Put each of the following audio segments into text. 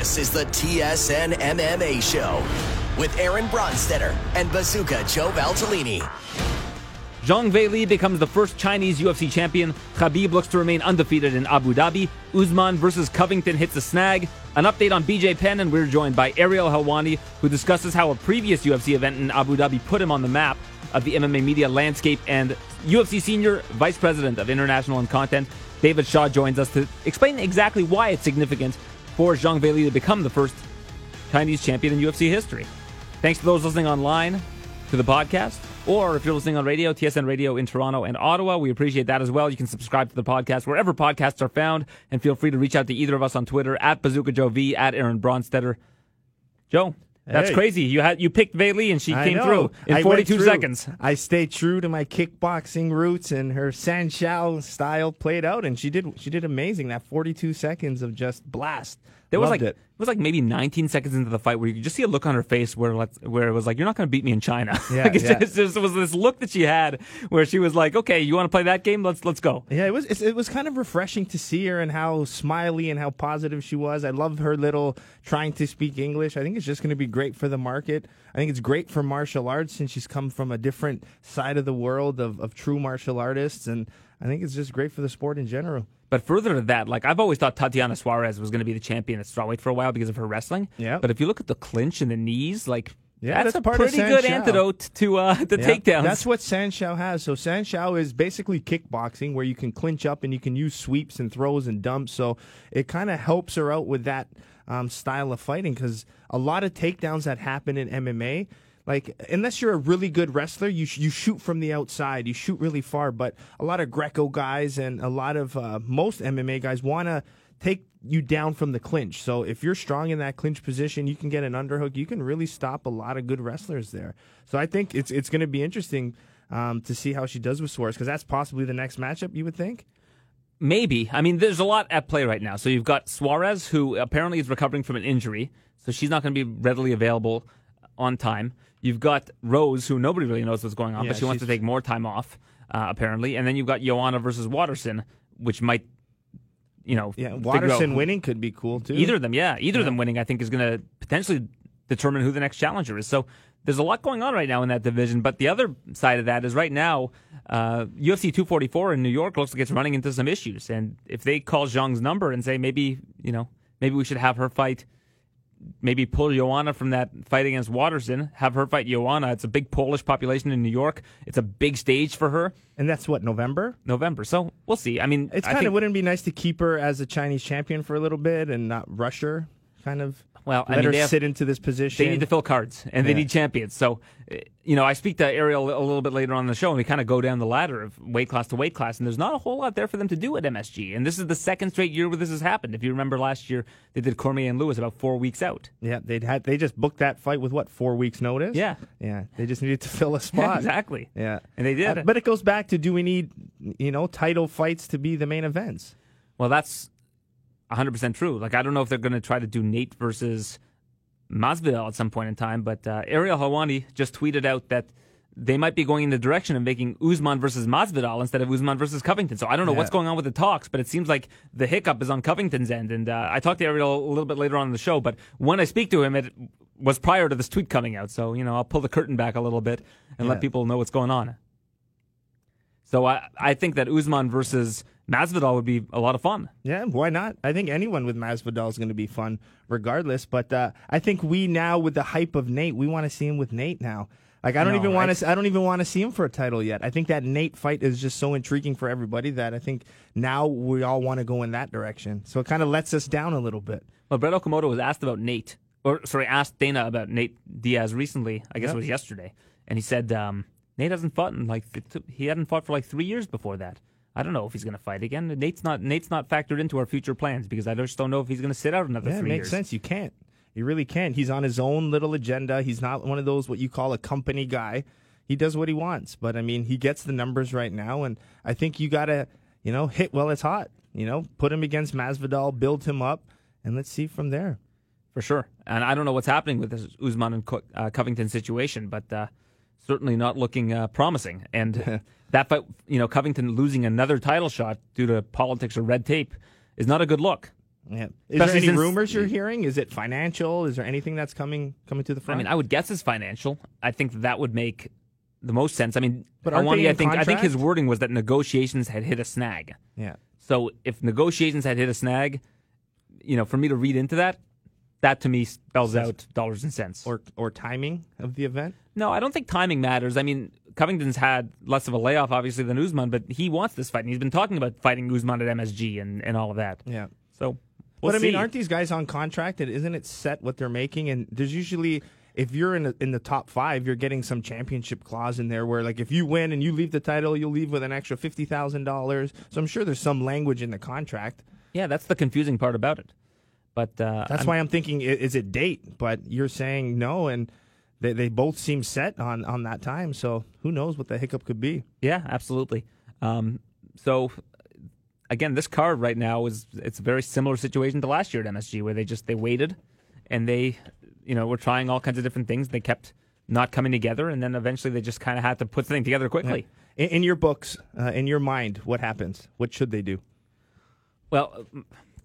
This is the TSN MMA Show with Aaron Bronsteter and Bazooka Joe Valtellini. Zhang Weili becomes the first Chinese UFC champion. Khabib looks to remain undefeated in Abu Dhabi. Usman versus Covington hits a snag. An update on BJ Penn, and we're joined by Ariel Helwani, who discusses how a previous UFC event in Abu Dhabi put him on the map of the MMA media landscape. And UFC senior vice president of international and content, David Shaw, joins us to explain exactly why it's significant for Zhang Weili to become the first Chinese champion in UFC history. Thanks to those listening online to the podcast, or if you're listening on radio, TSN Radio in Toronto and Ottawa, we appreciate that as well. You can subscribe to the podcast wherever podcasts are found, and feel free to reach out to either of us on Twitter at Bazooka Joe V at Aaron Bronsteter. Joe, that's Hey. crazy. You had you picked Weili and she I came know. through in 42 through. seconds. I stayed true to my kickboxing roots, and her Sanshou style played out, and she did. She did amazing. That 42 seconds of just blast. There was Loved like it. was like maybe 19 seconds into the fight where you could just see a look on her face where let's, where it was like you're not going to beat me in China. Yeah, like it's yeah. just, it was this look that she had where she was like, okay, you want to play that game? Let's let's go. Yeah, it was it was kind of refreshing to see her and how smiley and how positive she was. I love her little trying to speak English. I think it's just going to be great for the market. I think it's great for martial arts since she's come from a different side of the world of, of true martial artists, and I think it's just great for the sport in general. But further to that, like I've always thought Tatiana Suarez was going to be the champion at strawweight for a while because of her wrestling. Yeah. But if you look at the clinch and the knees, like Yeah, that's, that's a pretty good antidote to uh, the Yeah, takedowns. That's what Sanshou has. So Sanshou is basically kickboxing where you can clinch up and you can use sweeps and throws and dumps. So it kind of helps her out with that um, style of fighting because a lot of takedowns that happen in MMA. Like unless you're a really good wrestler, you sh- you shoot from the outside, you shoot really far. But a lot of Greco guys and a lot of uh, most MMA guys want to take you down from the clinch. So if you're strong in that clinch position, you can get an underhook. You can really stop a lot of good wrestlers there. So I think it's it's going to be interesting um, to see how she does with Suarez because that's possibly the next matchup. You would think. Maybe. I mean, there's a lot at play right now. So you've got Suarez, who apparently is recovering from an injury, so she's not going to be readily available on time. You've got Rose, who nobody really knows what's going on, Yeah, but she wants to take more time off, uh, apparently. And then you've got Joanna versus Waterson, which might, you know, Yeah, Waterson winning could be cool too. Either of them, yeah. Either of them winning, I think, is going to potentially determine who the next challenger is. So there's a lot going on right now in that division. But the other side of that is right now, uh, UFC 244 in New York looks like it's running into some issues. And if they call Zhang's number and say maybe, you know, maybe we should have her fight, maybe pull Joanna from that fight against Waterson, have her fight Joanna. It's a big Polish population in New York. It's a big stage for her. and that's what November. November. So we'll see. I mean, It's kind of wouldn't it be nice to keep her as a Chinese champion for a little bit and not rush her. Kind of. Well, I let mean, her they have- sit into this position. They need to fill cards and they need champions. So, you know, I speak to Ariel a little bit later on in the show, and we kind of go down the ladder of weight class to weight class, and there's not a whole lot there for them to do at MSG. And this is the second straight year where this has happened. If you remember last year, they did Cormier and Lewis about four weeks out. Yeah, they'd had they just booked that fight with what four weeks notice. Yeah. yeah, they just needed to fill a spot. exactly. Yeah, And they did. Uh, but it goes back to do we need you know title fights to be the main events? Well, that's 100% true. Like, I don't know if they're going to try to do Nate versus Masvidal at some point in time, but uh, Ariel Helwani just tweeted out that they might be going in the direction of making Usman versus Masvidal instead of Usman versus Covington. So I don't know what's going on with the talks, but it seems like the hiccup is on Covington's end. And uh, I talked to Ariel a little bit later on in the show, but when I speak to him, it was prior to this tweet coming out. So, you know, I'll pull the curtain back a little bit and let people know what's going on. So I, I think that Usman versus Masvidal would be a lot of fun. Yeah, why not? I think anyone with Masvidal is going to be fun, regardless. But uh, I think we now, with the hype of Nate, we want to see him with Nate now. Like I don't know, even want right? to. I don't even want to see him for a title yet. I think that Nate fight is just so intriguing for everybody that I think now we all want to go in that direction. So it kind of lets us down a little bit. Well, Brett Okamoto was asked about Nate, or sorry, asked Dana about Nate Diaz recently. I guess Yep. it was yesterday, and he said um, Nate hasn't fought in like th- he hadn't fought for like three years before that. I don't know if he's going to fight again. Nate's not Nate's not factored into our future plans because I just don't know if he's going to sit out another Yeah, it three makes years. sense. You can't. You really can't. He's on his own little agenda. He's not one of those what you call a company guy. He does what he wants. But I mean, he gets the numbers right now, and I think you gotta, you know, hit while it's hot. You know, put him against Masvidal, build him up, and let's see from there. for sure. And I don't know what's happening with this Usman and Co- uh, Covington situation, but uh, certainly not looking uh, promising. And that fight, you know, Covington losing another title shot due to politics or red tape is not a good look. Yeah. Is there any since- rumors you're hearing? Is it financial? Is there anything that's coming coming to the front? I mean, I would guess it's financial. I think that would make the most sense. I mean, But aren't Helwani, I in think I think his wording was that negotiations had hit a snag. yeah. So if negotiations had hit a snag, you know, for me to read into that, that to me spells out dollars and cents. Or or timing of the event? no, I don't think timing matters. I mean, Covington's had less of a layoff, obviously, than Usman, but he wants this fight, and he's been talking about fighting Usman at MSG and, and all of that. Yeah. So, we'll but I mean, aren't these guys on contract? And isn't it set what they're making? And there's usually, if you're in the, in the top five, you're getting some championship clause in there where, like, if you win and you leave the title, you'll leave with an extra fifty thousand dollars. So I'm sure there's some language in the contract. yeah, that's the confusing part about it. But uh, That's I'm- why I'm thinking, is it date? But you're saying no, and they they both seem set on on that time. So who knows what the hiccup could be? Yeah, absolutely. Um, so again, this card right now is it's a very similar situation to last year at MSG, where they just they waited and they, you know, were trying all kinds of different things. They kept not coming together, and then eventually they just kind of had to put something together quickly. In, in your books, uh, in your mind, what happens? What should they do? Well,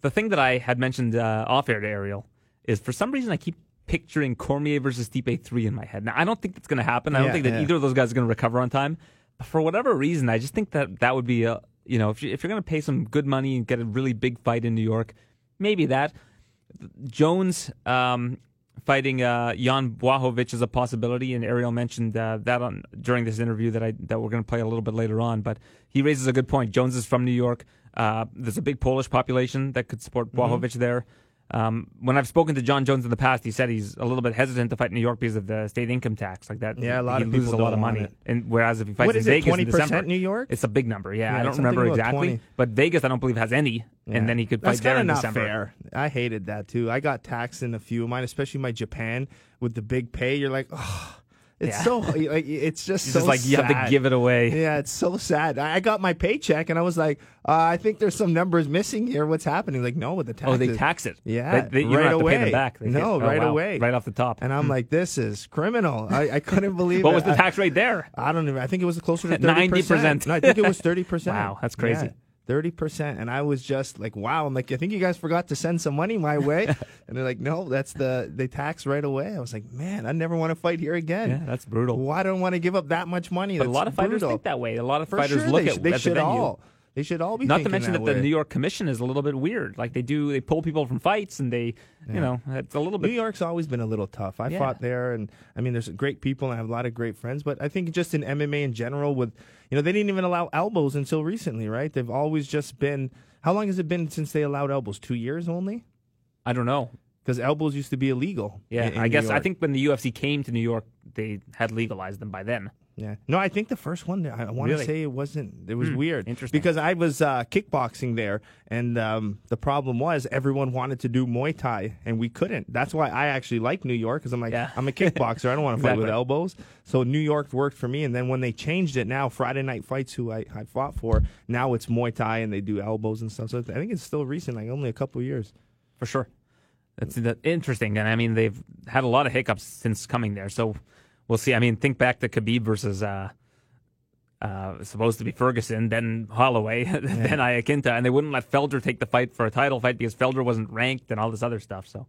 the thing that I had mentioned uh, off air to Ariel is for some reason I keep picturing Cormier versus Stipe three in my head. Now I don't think that's going to happen. I don't Yeah, think that yeah. either of those guys are going to recover on time. But for whatever reason, I just think that that would be a you know if you, if you're going to pay some good money and get a really big fight in New York, maybe that Jones. Um, Fighting uh, Jan Błachowicz is a possibility, and Ariel mentioned uh, that on during this interview that I that we're going to play a little bit later on. But he raises a good point. Jones is from New York. Uh, there's a big Polish population that could support Mm-hmm. There. Um, when I've spoken to Jon Jones in the past, he said he's a little bit hesitant to fight New York because of the state income tax, like that. Yeah, a lot he of loses a lot of money. And whereas if he fights What in is Vegas 20% December, New York? it's a big number. Yeah, Yeah, I don't remember exactly, 20. but Vegas I don't believe has any, Yeah. and then he could fight That's there kinda in not December. fair. I hated that too. I got taxed in a few of mine, especially my Japan with the big pay. You're like, oh, it's Yeah. so like it's just It's so just like you have to give it away. Yeah, it's so sad. I I got my paycheck and I was like, uh, I think there's some numbers missing here. What's happening? Like, no, with the taxes. Oh, they tax it. Yeah, They- they- you right don't have to pay away. back. They no, get- oh, right wow. away, right off the top. And I'm like, this is criminal. I, I couldn't believe. what it. was the tax rate there? I don't even. I think it was closer to thirty 90%. No, I think it was thirty percent. Wow, that's crazy. Thirty percent, and I was just like, "Wow!" I'm like, "I think you guys forgot to send some money my way," and they're like, "No, that's the they tax right away." I was like, "Man, I never want to fight here again." Yeah, that's brutal. Why don't want to give up that much money? But a lot of fighters brutal. think that way. A lot of For fighters sure, look they, at they at the should venue. all. They should all be Not to mention that, that, the. New York Commission is a little bit weird. Like they do, they pull people from fights, and they, you know, it's a little bit. New. York's always been a little tough. I Yeah. fought there, and I mean, there's great people, and I have a lot of great friends. But I think just in MMA in general, with you know, they didn't even allow elbows until recently, right? They've always just been. How long has it been since they allowed elbows? Two years only. I don't know. Because elbows used to be illegal. Yeah, in- in I guess I think when the UFC came to New York, they had legalized them by then. Yeah. No, I think the first one. I want to Really? say it wasn't. It was Hmm, weird. interesting. Because I was uh, kickboxing there, and um, the problem was everyone wanted to do Muay Thai, and we couldn't. That's why I actually like New York because I'm like, Yeah. I'm a kickboxer. I don't want to fight with elbows. So New York worked for me. And then when they changed it, now Friday Night Fights, who I, I fought for, now it's Muay Thai, and they do elbows and stuff. So I think it's still recent, like only a couple years. for sure. That's that- interesting, and I mean they've had a lot of hiccups since coming there. So we'll see. I mean, think back to Khabib versus uh, uh, supposed to be Ferguson, then Holloway, then Iaquinta, and they wouldn't let Felder take the fight for a title fight because Felder wasn't ranked and all this other stuff. So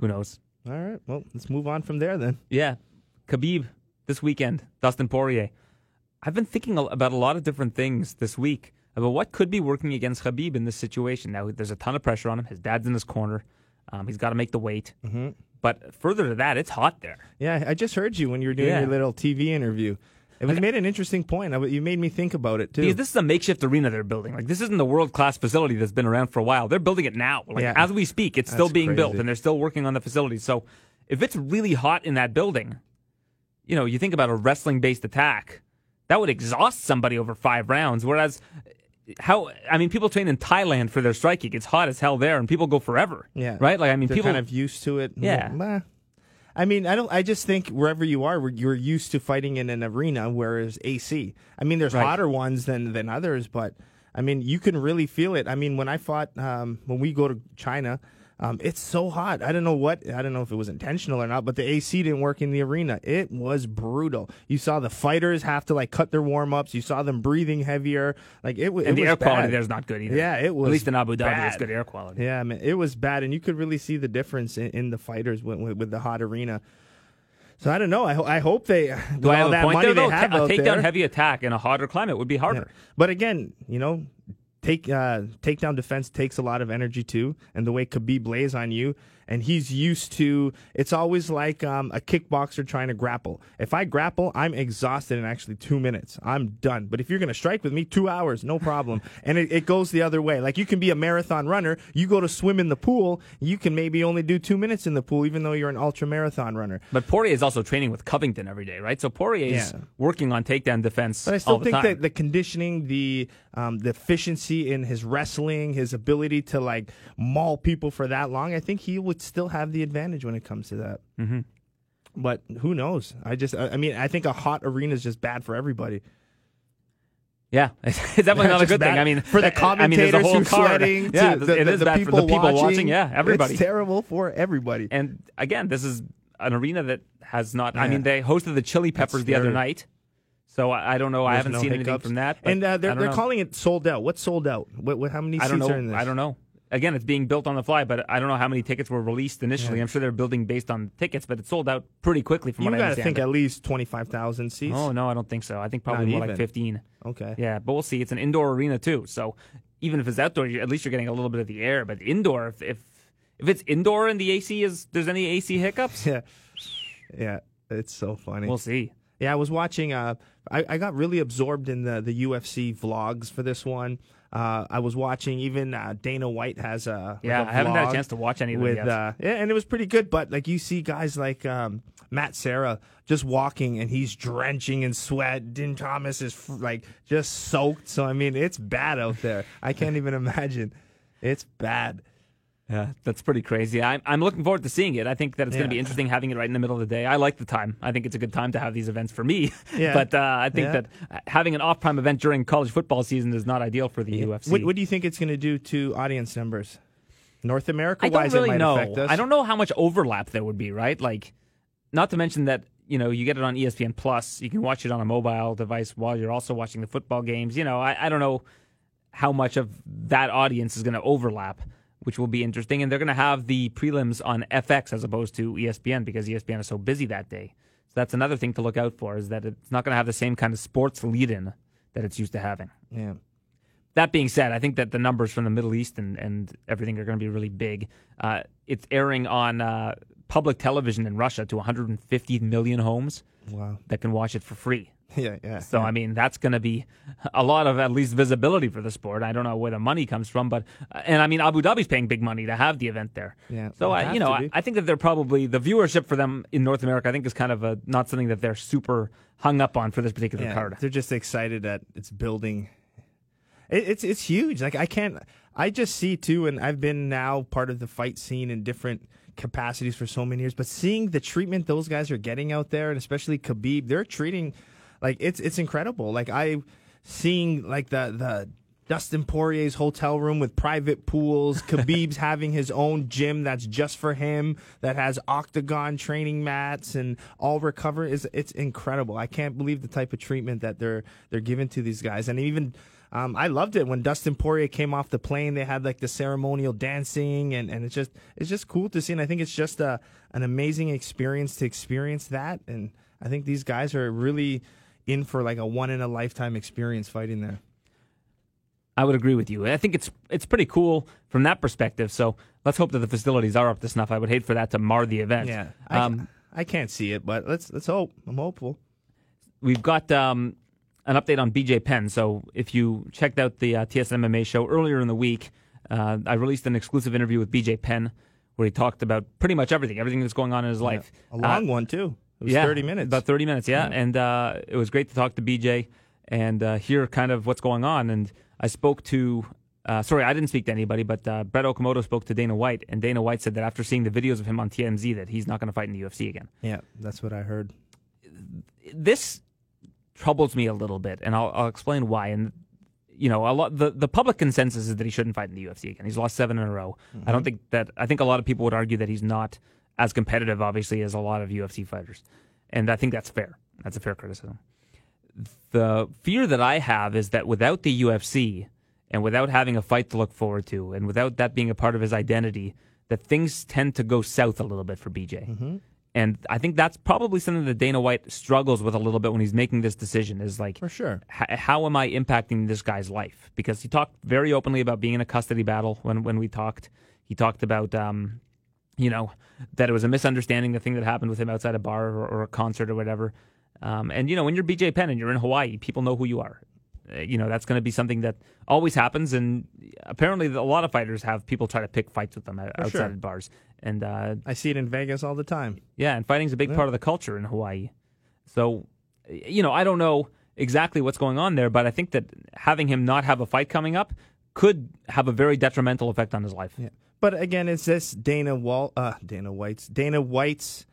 who knows? All right. Well, let's move on from there then. Yeah, Khabib this weekend, Dustin Poirier. I've been thinking about a lot of different things this week about what could be working against Khabib in this situation. Now, there's a ton of pressure on him. His dad's in his corner. Um, he's got to make the weight. Mm-hmm. But further to that, it's hot there. Yeah, I just heard you when you were doing Yeah. your little TV interview. It was made an interesting point. You made me think about it too. Because this is a makeshift arena they're building. Like this isn't the world class facility that's been around for a while. They're building it now. Like Yeah. as we speak, it's still That's being built and they're still working on the facility. So if it's really hot in that building, you know, you think about a wrestling based attack, that would exhaust somebody over five rounds. Whereas how I mean people train in Thailand for their striking. It's hot as hell there and people go forever. Yeah. Right? Like I mean They're people kind of used to it. Yeah. I mean, I don't. I just think wherever you are, you're used to fighting in an arena, whereas AC. I mean, there's Right. hotter ones than than others, but I mean, you can really feel it. I mean, when I fought, um, when we go to China, Um, it's so hot. I don't know what. I don't know if it was intentional or not, but the AC didn't work in the arena. It was brutal. You saw the fighters have to like cut their warm ups. You saw them breathing heavier. Like it, was. And the was air bad. quality there's not good either. Yeah, it was. At least in Abu Dhabi, it's good air quality. Yeah, man, it was bad, and you could really see the difference in, in the fighters with, with, with the hot arena. So I don't know. I, ho- I hope they Do I have all a that point money there, they though? have a takedown there. heavy attack in a hotter climate would be harder. Yeah. But again, you know, take uh, takedown defense takes a lot of energy too, and the way Khabib lays on you, and he's used to. It's always like um, a kickboxer trying to grapple. If I grapple, I'm exhausted in actually two minutes. I'm done. But if you're going to strike with me, two hours, no problem. and it, it goes the other way. Like you can be a marathon runner, you go to swim in the pool, you can maybe only do two minutes in the pool, even though you're an ultra marathon runner. But Poirier is also training with Covington every day, right? So Poirier is Yeah. working on takedown defense But I still think that the conditioning, the um, the efficiency in his wrestling, his ability to like maul people for that long, I think he would still have the advantage when it comes to that. Mm-hmm. But who knows? I just, I mean, I think a hot arena is just bad for everybody. yeah, it's definitely not a good thing. I mean, for the I- I mean, whole who's card. sweating, Yeah, to the, it the, is the bad people for the people watching. Yeah, everybody. It's terrible for everybody. And again, this is an arena that has not. I mean, they hosted the Chili Peppers the other night. So I, I don't know. I haven't no seen anything hiccups. from that. And uh, they're they're know. calling it sold out. What's sold out? What, what how many I don't seats know. are in this? I don't know. Again, it's being built on the fly, but I don't know how many tickets were released initially. I'm sure they're building based on tickets, but it sold out pretty quickly from You what I got to understand. think at least twenty five thousand seats. oh no, I don't think so. I think probably Not more like 15. Okay. Yeah, but we'll see. It's an indoor arena too, so even if it's outdoor, at least you're getting a little bit of the air. But indoor, if if, if it's indoor and the AC is there's any AC hiccups, Yeah. Yeah. It's so funny. we'll see. Yeah, I was watching. Uh, I, I got really absorbed in the the UFC vlogs for this one. Uh, I was watching. Even uh, Dana White has a like Yeah, a I haven't had a chance to watch any of them with yet. uh, yeah, and it was pretty good. But like you see guys like um, Matt Serra just walking and he's drenching in sweat. Din Thomas is like just soaked. So I mean, it's bad out there. I can't even imagine. It's bad. Yeah, that's pretty crazy. I'm, I'm looking forward to seeing it. I think that it's going to be interesting having it right in the middle of the day. I like the time. I think it's a good time to have these events for me. Yeah. but uh, I think Yeah. that uh, having an off prime event during college football season is not ideal for the UFC. What, what do you think it's going to do to audience numbers? North America I don't wise, really it might know. affect us. I don't know how much overlap there would be, right? Like, not to mention that you know you get it on ESPN Plus. You can watch it on a mobile device while you're also watching the football games. You know, I, I don't know how much of that audience is going to overlap, which will be interesting. And they're going to have the prelims on FX as opposed to ESPN because ESPN is so busy that day. So that's another thing to look out for is that it's not going to have the same kind of sports lead-in that it's used to having. Yeah. That being said, I think that the numbers from the Middle East and, and everything are going to be really big. Uh, it's airing on uh, public television in Russia to 150 million homes Wow. that can watch it for free. Yeah, yeah. So, I mean, that's going to be a lot of at least visibility for the sport. I don't know where the money comes from, but, uh, and I mean, Abu Dhabi's paying big money to have the event there. Yeah, So, I, you know, I. I think that they're probably, the viewership for them in North America, I think is kind of a, not something that they're super hung up on for this particular Yeah, card. They're just excited that it's building. It, it's it's huge. Like I can't. I just see too, and I've been now part of the fight scene in different capacities for so many years. But seeing the treatment those guys are getting out there, and especially Khabib, they're treating like it's it's incredible. Like I seeing like the the. Dustin Poirier's hotel room with private pools. Khabib's having his own gym that's just for him, that has octagon training mats and all recover. Is it's incredible. I can't believe the type of treatment that they're they're giving to these guys. And even um, I loved it when Dustin Poirier came off the plane. They had like the ceremonial dancing, and, and it's just it's just cool to see. And I think it's just a an amazing experience to experience that. And I think these guys are really in for like a one in a lifetime experience fighting there. I would agree with you. I think it's it's pretty cool from that perspective. So let's hope that the facilities are up to snuff. I would hate for that to mar the event. Yeah, I, Um, I can't see it, but let's let's hope. I'm hopeful. we've got um, an update on BJ Penn. So if you checked out the uh, TSN MMA show earlier in the week, uh, I released an exclusive interview with BJ Penn where he talked about pretty much everything, everything that's going on in his life. A long Uh, one too. It was yeah, 30 minutes. About 30 minutes, yeah. And uh, it was great to talk to BJ and uh, hear kind of what's going on. And I spoke to, uh, sorry, I didn't speak to anybody, but uh, Brett Okamoto spoke to Dana White. And Dana White said that after seeing the videos of him on TMZ, that he's not going to fight in the UFC again. yeah, that's what I heard. This troubles me a little bit, and I'll, I'll explain why. And you know, a lot the, the public consensus is that he shouldn't fight in the UFC again. He's lost seven in a row. Mm-hmm. I don't think that I think a lot of people would argue that he's not as competitive, obviously, as a lot of UFC fighters, and I think that's fair. That's a fair criticism. The fear that I have is that without the UFC and without having a fight to look forward to, and without that being a part of his identity, that things tend to go south a little bit for BJ. Mm-hmm. And I think that's probably something that Dana White struggles with a little bit when he's making this decision is like, for sure, h- how am I impacting this guy's life? Because he talked very openly about being in a custody battle when, when we talked. He talked about, um, you know, that it was a misunderstanding, the thing that happened with him outside a bar or, or a concert or whatever. Um, and, you know, when you're BJ Penn and you're in Hawaii, people know who you are. Uh, you know, that's going to be something that always happens. And apparently, a lot of fighters have people try to pick fights with them outside sure. of bars. And uh, I see it in Vegas all the time. Yeah, and fighting's a big yeah. part of the culture in Hawaii. So, you know, I don't know exactly what's going on there, but I think that having him not have a fight coming up could have a very detrimental effect on his life. Yeah. But again, is this Dana Wall, uh, Dana White's Dana White's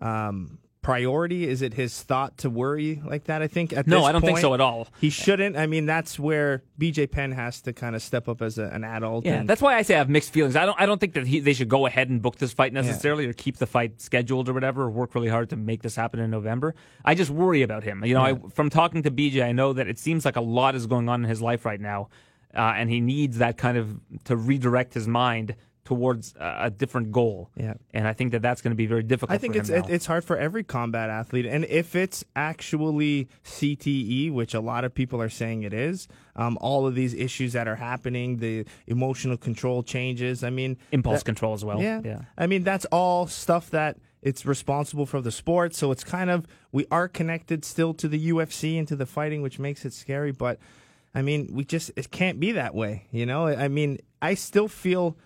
um, priority? Is it his thought to worry like that? I think at no, I don't point, think so at all. He shouldn't. I mean, that's where BJ Penn has to kind of step up as a, an adult. Yeah, and, that's why I say I have mixed feelings. I don't. I don't think that he, they should go ahead and book this fight necessarily, yeah. or keep the fight scheduled or whatever, or work really hard to make this happen in November. I just worry about him. You know, yeah. I, from talking to BJ, I know that it seems like a lot is going on in his life right now. Uh, and he needs that kind of to redirect his mind towards a different goal. Yeah. And I think that that's going to be very difficult. I think it's it, it's hard for every combat athlete, and if it's actually CTE, which a lot of people are saying it is, um, all of these issues that are happening, the emotional control changes. I mean, impulse that, control as well. Yeah. Yeah. I mean, that's all stuff that it's responsible for the sport. So it's kind of we are connected still to the UFC and to the fighting, which makes it scary. But I mean, we just it can't be that way. You know, I mean, I still feel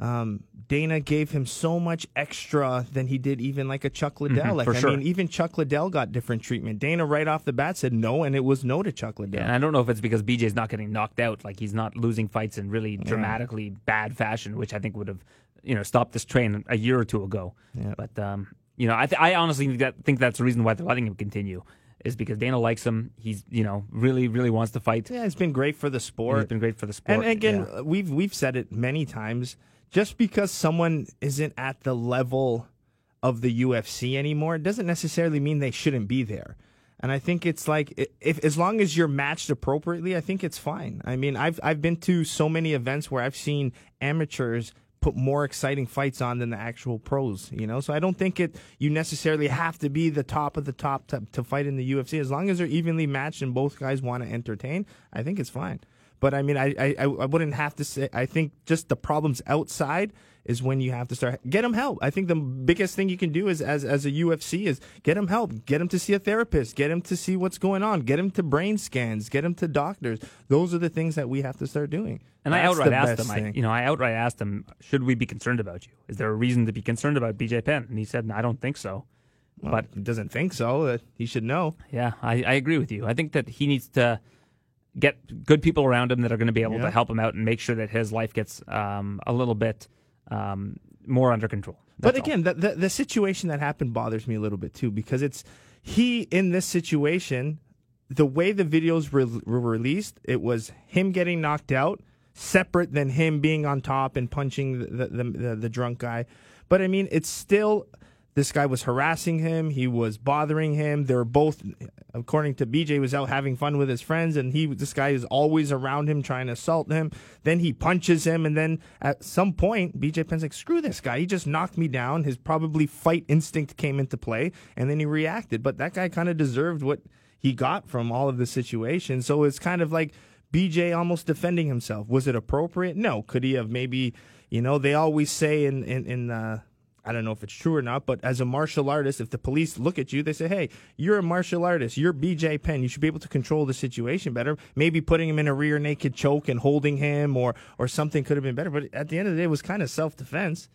um, Dana gave him so much extra than he did even like a Chuck Liddell. Mm-hmm, like I sure. mean, even Chuck Liddell got different treatment. Dana right off the bat said no, and it was no to Chuck Liddell. Yeah, and I don't know if it's because BJ's not getting knocked out, like he's not losing fights in really dramatically yeah. bad fashion, which I think would have you know stopped this train a year or two ago. Yeah. But um, you know, I, th- I honestly think, that, think that's the reason why they're letting him continue is because Dana likes him. He's you know really really wants to fight. Yeah, it's been great for the sport. It's been great for the sport. And again, yeah. we've we've said it many times just because someone isn't at the level of the UFC anymore, doesn't necessarily mean they shouldn't be there. And I think it's like if as long as you're matched appropriately, I think it's fine. I mean, I've I've been to so many events where I've seen amateurs put more exciting fights on than the actual pros, you know? So I don't think it you necessarily have to be the top of the top to, to fight in the UFC. As long as they're evenly matched and both guys want to entertain, I think it's fine. But I mean, I, I, I wouldn't have to say. I think just the problems outside is when you have to start get them help. I think the biggest thing you can do is as as a UFC is get them help, get them to see a therapist, get them to see what's going on, get them to brain scans, get them to doctors. Those are the things that we have to start doing. And That's I outright asked him, I, you know, I outright asked him, should we be concerned about you? Is there a reason to be concerned about BJ Penn? And he said, I don't think so. Well, but he doesn't think so. Uh, he should know. Yeah, I, I agree with you. I think that he needs to get good people around him that are going to be able yeah. to help him out and make sure that his life gets um, a little bit um, more under control. That's but again, the, the, the situation that happened bothers me a little bit too because it's he in this situation. The way the videos were, were released, it was him getting knocked out, separate than him being on top and punching the the, the, the drunk guy. But I mean, it's still this guy was harassing him. He was bothering him. They were both, according to BJ, was out having fun with his friends, and he this guy is always around him trying to assault him. Then he punches him, and then at some point, BJ Penn's like, "Screw this guy! He just knocked me down." His probably fight instinct came into play, and then he reacted. But that guy kind of deserved what he got from all of the situation. So it's kind of like BJ almost defending himself. Was it appropriate? No. Could he have maybe? You know, they always say in in in. Uh, I don't know if it's true or not, but as a martial artist, if the police look at you, they say, hey, you're a martial artist. You're BJ Penn. You should be able to control the situation better. Maybe putting him in a rear naked choke and holding him or, or something could have been better. But at the end of the day, it was kind of self defense.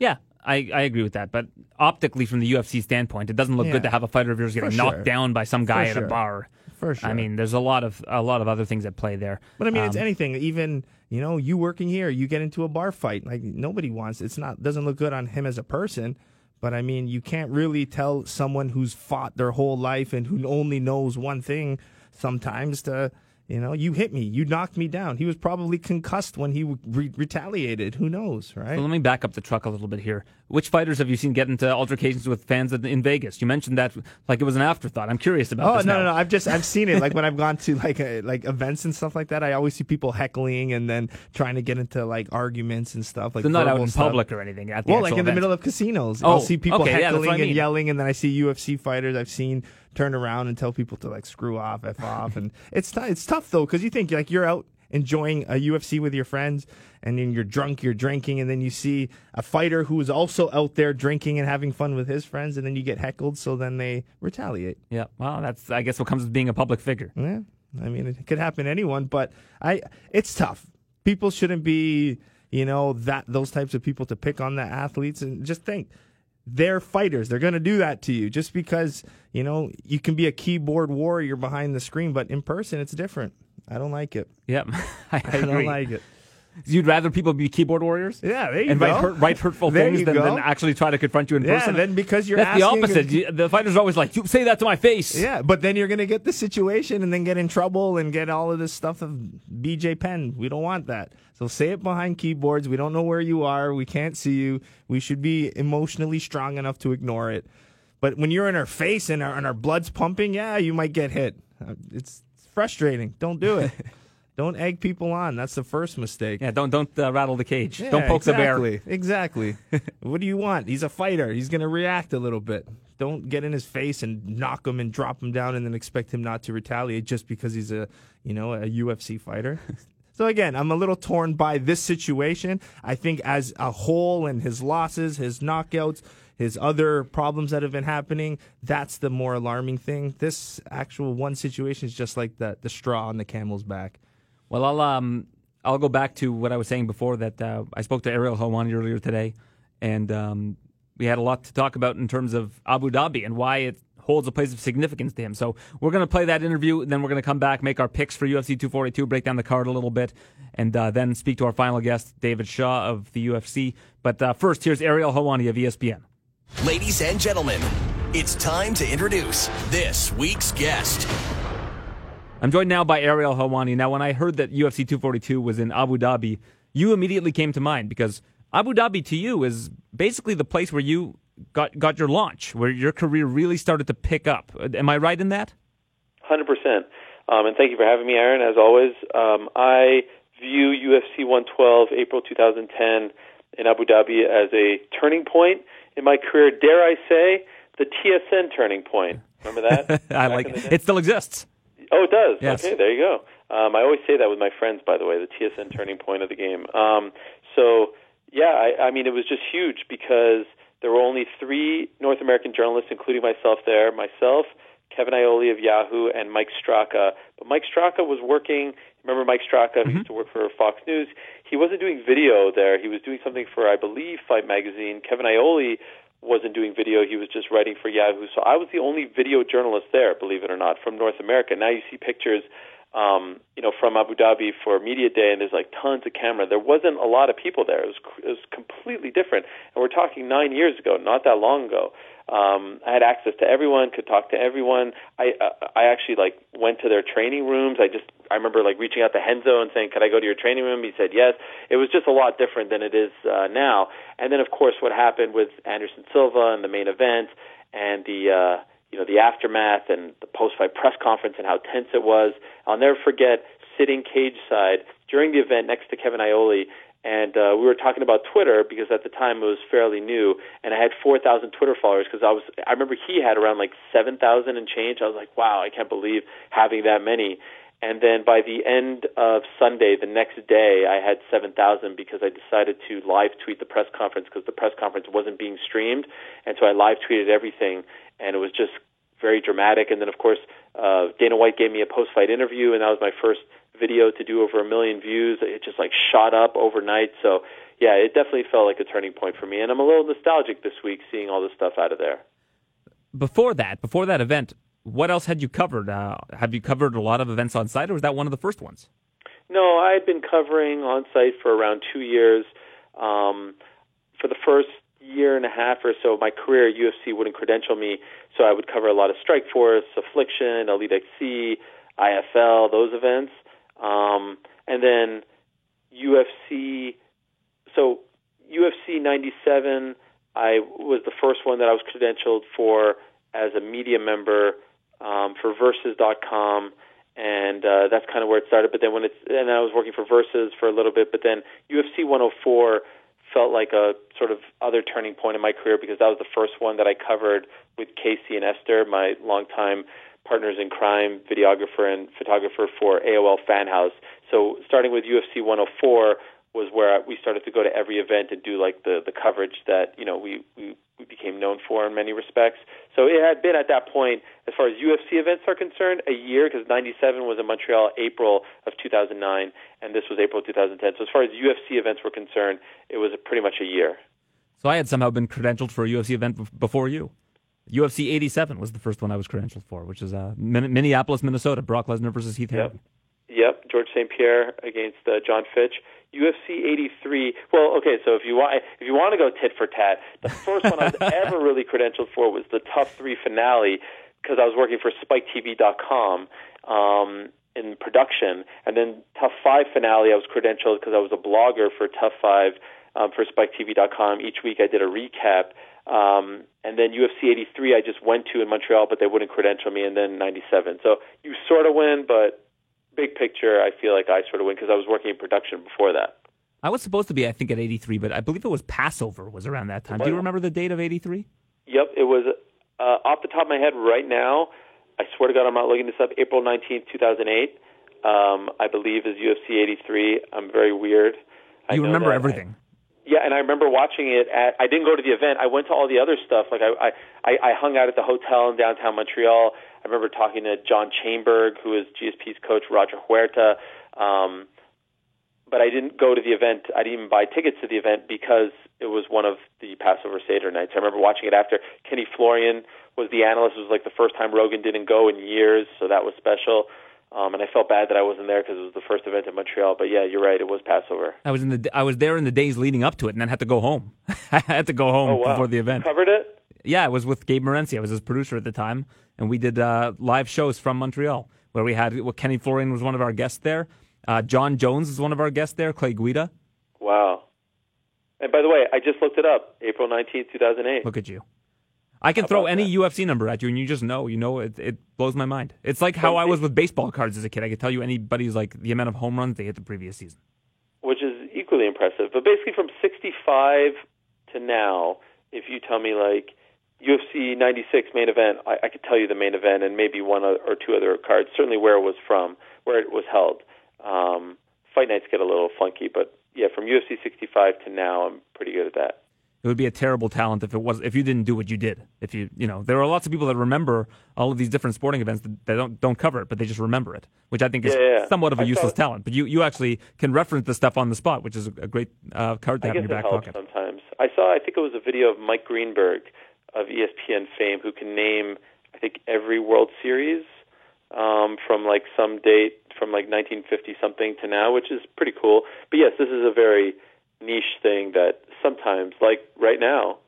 Yeah, I, I agree with that. But optically, from the UFC standpoint, it doesn't look yeah. good to have a fighter of yours getting knocked down by some guy For at sure. a bar. For sure. I mean, there's a lot of a lot of other things at play there. But I mean, um, it's anything. Even you know, you working here, you get into a bar fight. Like nobody wants. It's not doesn't look good on him as a person. But I mean, you can't really tell someone who's fought their whole life and who only knows one thing sometimes to You know, you hit me, you knocked me down. He was probably concussed when he re- retaliated. Who knows, right? So let me back up the truck a little bit here. Which fighters have you seen get into altercations with fans in Vegas? You mentioned that like it was an afterthought. I'm curious about. That. Oh this no, now. no, no! I've just I've seen it. Like when I've gone to like a, like events and stuff like that, I always see people heckling and then trying to get into like arguments and stuff. Like so not out in stuff. public or anything. At Well, like in the middle of casinos, Oh, I'll see people okay, heckling what I mean. and yelling, and then I see UFC fighters I've seen turn around and tell people to like screw off, f off, and it's t- it's tough though because you think like you're out enjoying a UFC with your friends, and then you're drunk, you're drinking, and then you see a fighter who is also out there drinking and having fun with his friends, and then you get heckled, so then they retaliate. Yeah, well, that's I guess what comes with being a public figure. Yeah, I mean, it could happen to anyone, but I, it's tough. People shouldn't be, you know, that those types of people to pick on the athletes and just think they're fighters. They're going to do that to you just because you know you can be a keyboard warrior behind the screen, but in person it's different. I don't like it. Yep, I, I don't like it. You'd rather people be keyboard warriors? Yeah, there you and go. write, hurt, write hurtful things than, than actually try to confront you in Yeah, person. then because you're That's the opposite. You- The fighters are always like, "You say that to my face." Yeah, but then you're going to get the situation and then get in trouble and get all of this stuff of BJ Penn. We don't want that. So say it behind keyboards. We don't know where you are. We can't see you. We should be emotionally strong enough to ignore it. But when you're in our face and our, and our blood's pumping, yeah, you might get hit. Uh, It's frustrating. Don't do it. don't egg people on. That's the first mistake. Yeah, don't don't uh, rattle the cage. Yeah, don't poke exactly, the bear. Exactly. what do you want? He's a fighter. He's going to react a little bit. Don't get in his face and knock him and drop him down and then expect him not to retaliate just because he's a, you know, a UFC fighter. so again, I'm a little torn by this situation. I think as a whole and his losses, his knockouts, his other problems that have been happening, that's the more alarming thing. This actual one situation is just like the the straw on the camel's back. Well, I'll um I'll go back to what I was saying before that uh, I spoke to Ariel Helwani earlier today, and um, we had a lot to talk about in terms of Abu Dhabi and why it holds a place of significance to him. So we're going to play that interview, then we're going to come back, make our picks for UFC 242, break down the card a little bit, and uh, then speak to our final guest, David Shaw of the UFC. But uh, first, here's Ariel Helwani of ESPN. Ladies and gentlemen, it's time to introduce this week's guest. I'm joined now by Ariel Helwani. Now, when I heard that UFC 242 was in Abu Dhabi, you immediately came to mind because Abu Dhabi to you is basically the place where you got got your launch, where your career really started to pick up. Am I right in that? Hundred percent. Um, and thank you for having me, Aaron. As always, um, I view UFC 112 April 2010 in Abu Dhabi as a turning point in my career. Dare I say, the TSN turning point. Remember that? I Back like it. It still exists. Oh, it does. Yes. Okay, there you go. Um, I always say that with my friends, by the way, the TSN turning point of the game. Um, so, yeah, I, I mean, it was just huge because there were only three North American journalists, including myself there, myself, Kevin Iole of Yahoo, and Mike Straka. But Mike Straka was working. Remember Mike Straka, who used to work for Fox News? He wasn't doing video there. He was doing something for, I believe, Fight Magazine. Kevin Iole wasn't doing video. He was just writing for Yahoo. So I was the only video journalist there, believe it or not, from North America. Now you see pictures, um, you know, from Abu Dhabi for media day, and there's like tons of camera. There wasn't a lot of people there. It was it was completely different. And we're talking nine years ago, not that long ago. Um, I had access to everyone, could talk to everyone. I uh, I actually like went to their training rooms. I just I remember like reaching out to Renzo and saying, "Could I go to your training room?" He said yes. It was just a lot different than it is uh, now. And then of course what happened with Anderson Silva and the main event and the uh, you know the aftermath and the post-fight press conference and how tense it was. I'll never forget sitting cage side during the event next to Kevin Iole and uh, we were talking about Twitter because at the time it was fairly new, and I had 4,000 Twitter followers because I was. I remember he had around like 7,000 and change. I was like, wow, I can't believe having that many. And then by the end of Sunday, the next day, I had 7,000 because I decided to live tweet the press conference because the press conference wasn't being streamed, and so I live tweeted everything, and it was just very dramatic. And then of course, uh, Dana White gave me a post-fight interview, and that was my first video to do over a million views. It just like shot up overnight. So yeah, it definitely felt like a turning point for me. And I'm a little nostalgic this week seeing all this stuff out of there. Before that, before that event, what else had you covered? Uh, have you covered a lot of events on site, or was that one of the first ones? No, I had been covering on site for around two years. Um, for the first year and a half or so of my career, UFC wouldn't credential me, so I would cover a lot of Strikeforce, Affliction, Elite XC, IFL, those events, um, and then UFC. So UFC 97, I was the first one that I was credentialed for as a media member um, for Versus.com, and uh, that's kind of where it started. But then when it's and I was working for Versus for a little bit, but then UFC 104 felt like a sort of other turning point in my career because that was the first one that I covered with Casey and Esther, my longtime partners in crime, videographer and photographer for AOL Fan House. So starting with UFC 104 was where we started to go to every event and do like the the coverage that you know we we, we became known for in many respects. So it had been at that point, as far as UFC events are concerned, a year because '97 was in Montreal, April of 2009, and this was April 2010. So as far as UFC events were concerned, it was pretty much a year. So I had somehow been credentialed for a UFC event before you. UFC 87 was the first one I was credentialed for, which is uh, Minneapolis, Minnesota, Brock Lesnar versus Heath Yep. Yep, George St. Pierre against uh, John Fitch. UFC 83. Well, okay, so if you want if you want to go tit for tat, the first one I was ever really credentialed for was the TUF 3 finale because I was working for SpikeTV.com um, in production, and then TUF 5 finale I was credentialed because I was a blogger for TUF 5 um, for SpikeTV.com. Each week I did a recap. Um, and then UFC 83 I just went to in Montreal, but they wouldn't credential me, and then 97. So you sort of win, but big picture, I feel like I sort of win because I was working in production before that. I was supposed to be, I think, at 83, but I believe it was Passover was around that time. Do you remember the date of 83? Yep, it was uh, off the top of my head right now. I swear to God, I'm not looking this up. April 19th, 2008. Um, I believe is UFC 83. I'm very weird. I you remember everything. I, yeah, and I remember watching it at. I didn't go to the event. I went to all the other stuff. Like I, I, I hung out at the hotel in downtown Montreal. I remember talking to John Chaimberg, who is GSP's coach, Roger Huerta. Um, but I didn't go to the event. I didn't even buy tickets to the event because it was one of the Passover Seder nights. I remember watching it after. Kenny Florian was the analyst. It was like the first time Rogan didn't go in years, so that was special. Um, and I felt bad that I wasn't there because it was the first event in Montreal. But yeah, you're right. It was Passover. I was in the I was there in the days leading up to it, and then had to go home. I had to go home oh, wow. before the event. You covered it? Yeah, it was with Gabe Morency. I was his producer at the time, and we did uh, live shows from Montreal where we had well, Kenny Florian was one of our guests there. Uh, Jon Jones was one of our guests there. Clay Guida. Wow. And by the way, I just looked it up. April nineteenth, two thousand eight. Look at you. I can throw any that? UFC number at you, and you just know. You know, it, it blows my mind. It's like how I was with baseball cards as a kid. I could tell you anybody's like the amount of home runs they hit the previous season, which is equally impressive. But basically, from '65 to now, if you tell me like UFC 96 main event, I, I could tell you the main event and maybe one or two other cards. Certainly where it was from, where it was held. Um, fight nights get a little funky, but yeah, from UFC 65 to now, I'm pretty good at that it would be a terrible talent if it was if you didn't do what you did. If you you know there are lots of people that remember all of these different sporting events that they don't don't cover it, but they just remember it, which I think is yeah, yeah. somewhat of a I useless talent. But you you actually can reference the stuff on the spot, which is a great uh, card to have in your back pocket. Sometimes I saw I think it was a video of Mike Greenberg of ESPN fame who can name I think every World Series um, from like some date from like 1950 something to now, which is pretty cool. But yes, this is a very niche thing that sometimes, like right now,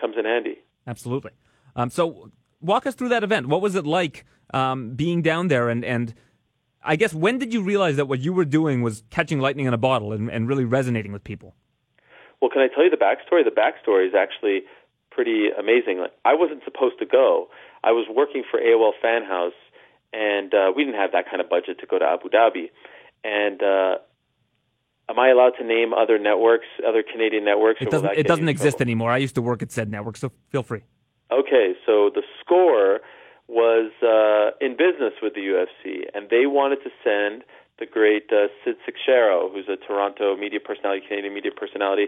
comes in handy. Absolutely. Um, so, walk us through that event. What was it like um, being down there? And, and I guess when did you realize that what you were doing was catching lightning in a bottle and, and really resonating with people? Well, can I tell you the backstory? The backstory is actually pretty amazing. Like, I wasn't supposed to go. I was working for AOL Fan House, and uh, we didn't have that kind of budget to go to Abu Dhabi. And uh, Am I allowed to name other networks, other Canadian networks? It doesn't. It doesn't exist trouble? anymore. I used to work at said network, so feel free. Okay, so the score was uh, in business with the UFC, and they wanted to send the great uh, Sid Seixeiro, who's a Toronto media personality, Canadian media personality,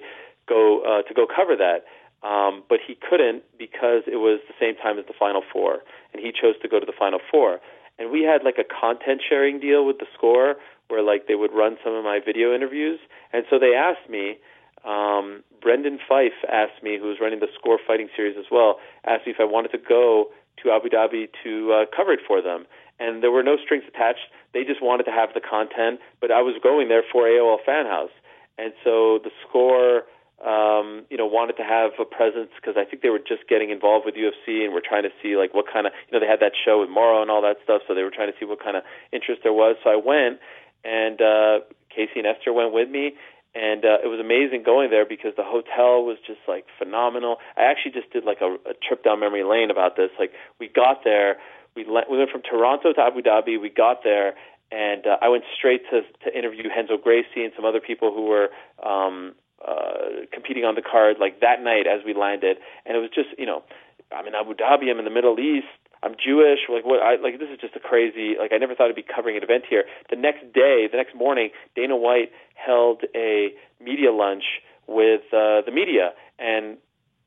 go uh, to go cover that. Um, but he couldn't because it was the same time as the Final Four, and he chose to go to the Final Four. And we had like a content sharing deal with the score where like they would run some of my video interviews, and so they asked me. Um, Brendan Fife asked me, who was running the Score Fighting Series as well, asked me if I wanted to go to Abu Dhabi to uh, cover it for them. And there were no strings attached. They just wanted to have the content, but I was going there for AOL Fan House. And so the score um, you know, wanted to have a presence because I think they were just getting involved with UFC and were trying to see like what kind of, you know, they had that show with Morrow and all that stuff, so they were trying to see what kind of interest there was. So I went, and uh, Casey and Esther went with me, and uh, it was amazing going there because the hotel was just like phenomenal. I actually just did like a, a trip down memory lane about this. Like we got there, we le- we went from Toronto to Abu Dhabi. We got there, and uh, I went straight to to interview Renzo Gracie and some other people who were um, uh, competing on the card like that night as we landed, and it was just you know, I'm in Abu Dhabi, I'm in the Middle East. I'm Jewish. Like what? I like this is just a crazy. Like I never thought I'd be covering an event here. The next day, the next morning, Dana White held a media lunch with uh, the media, and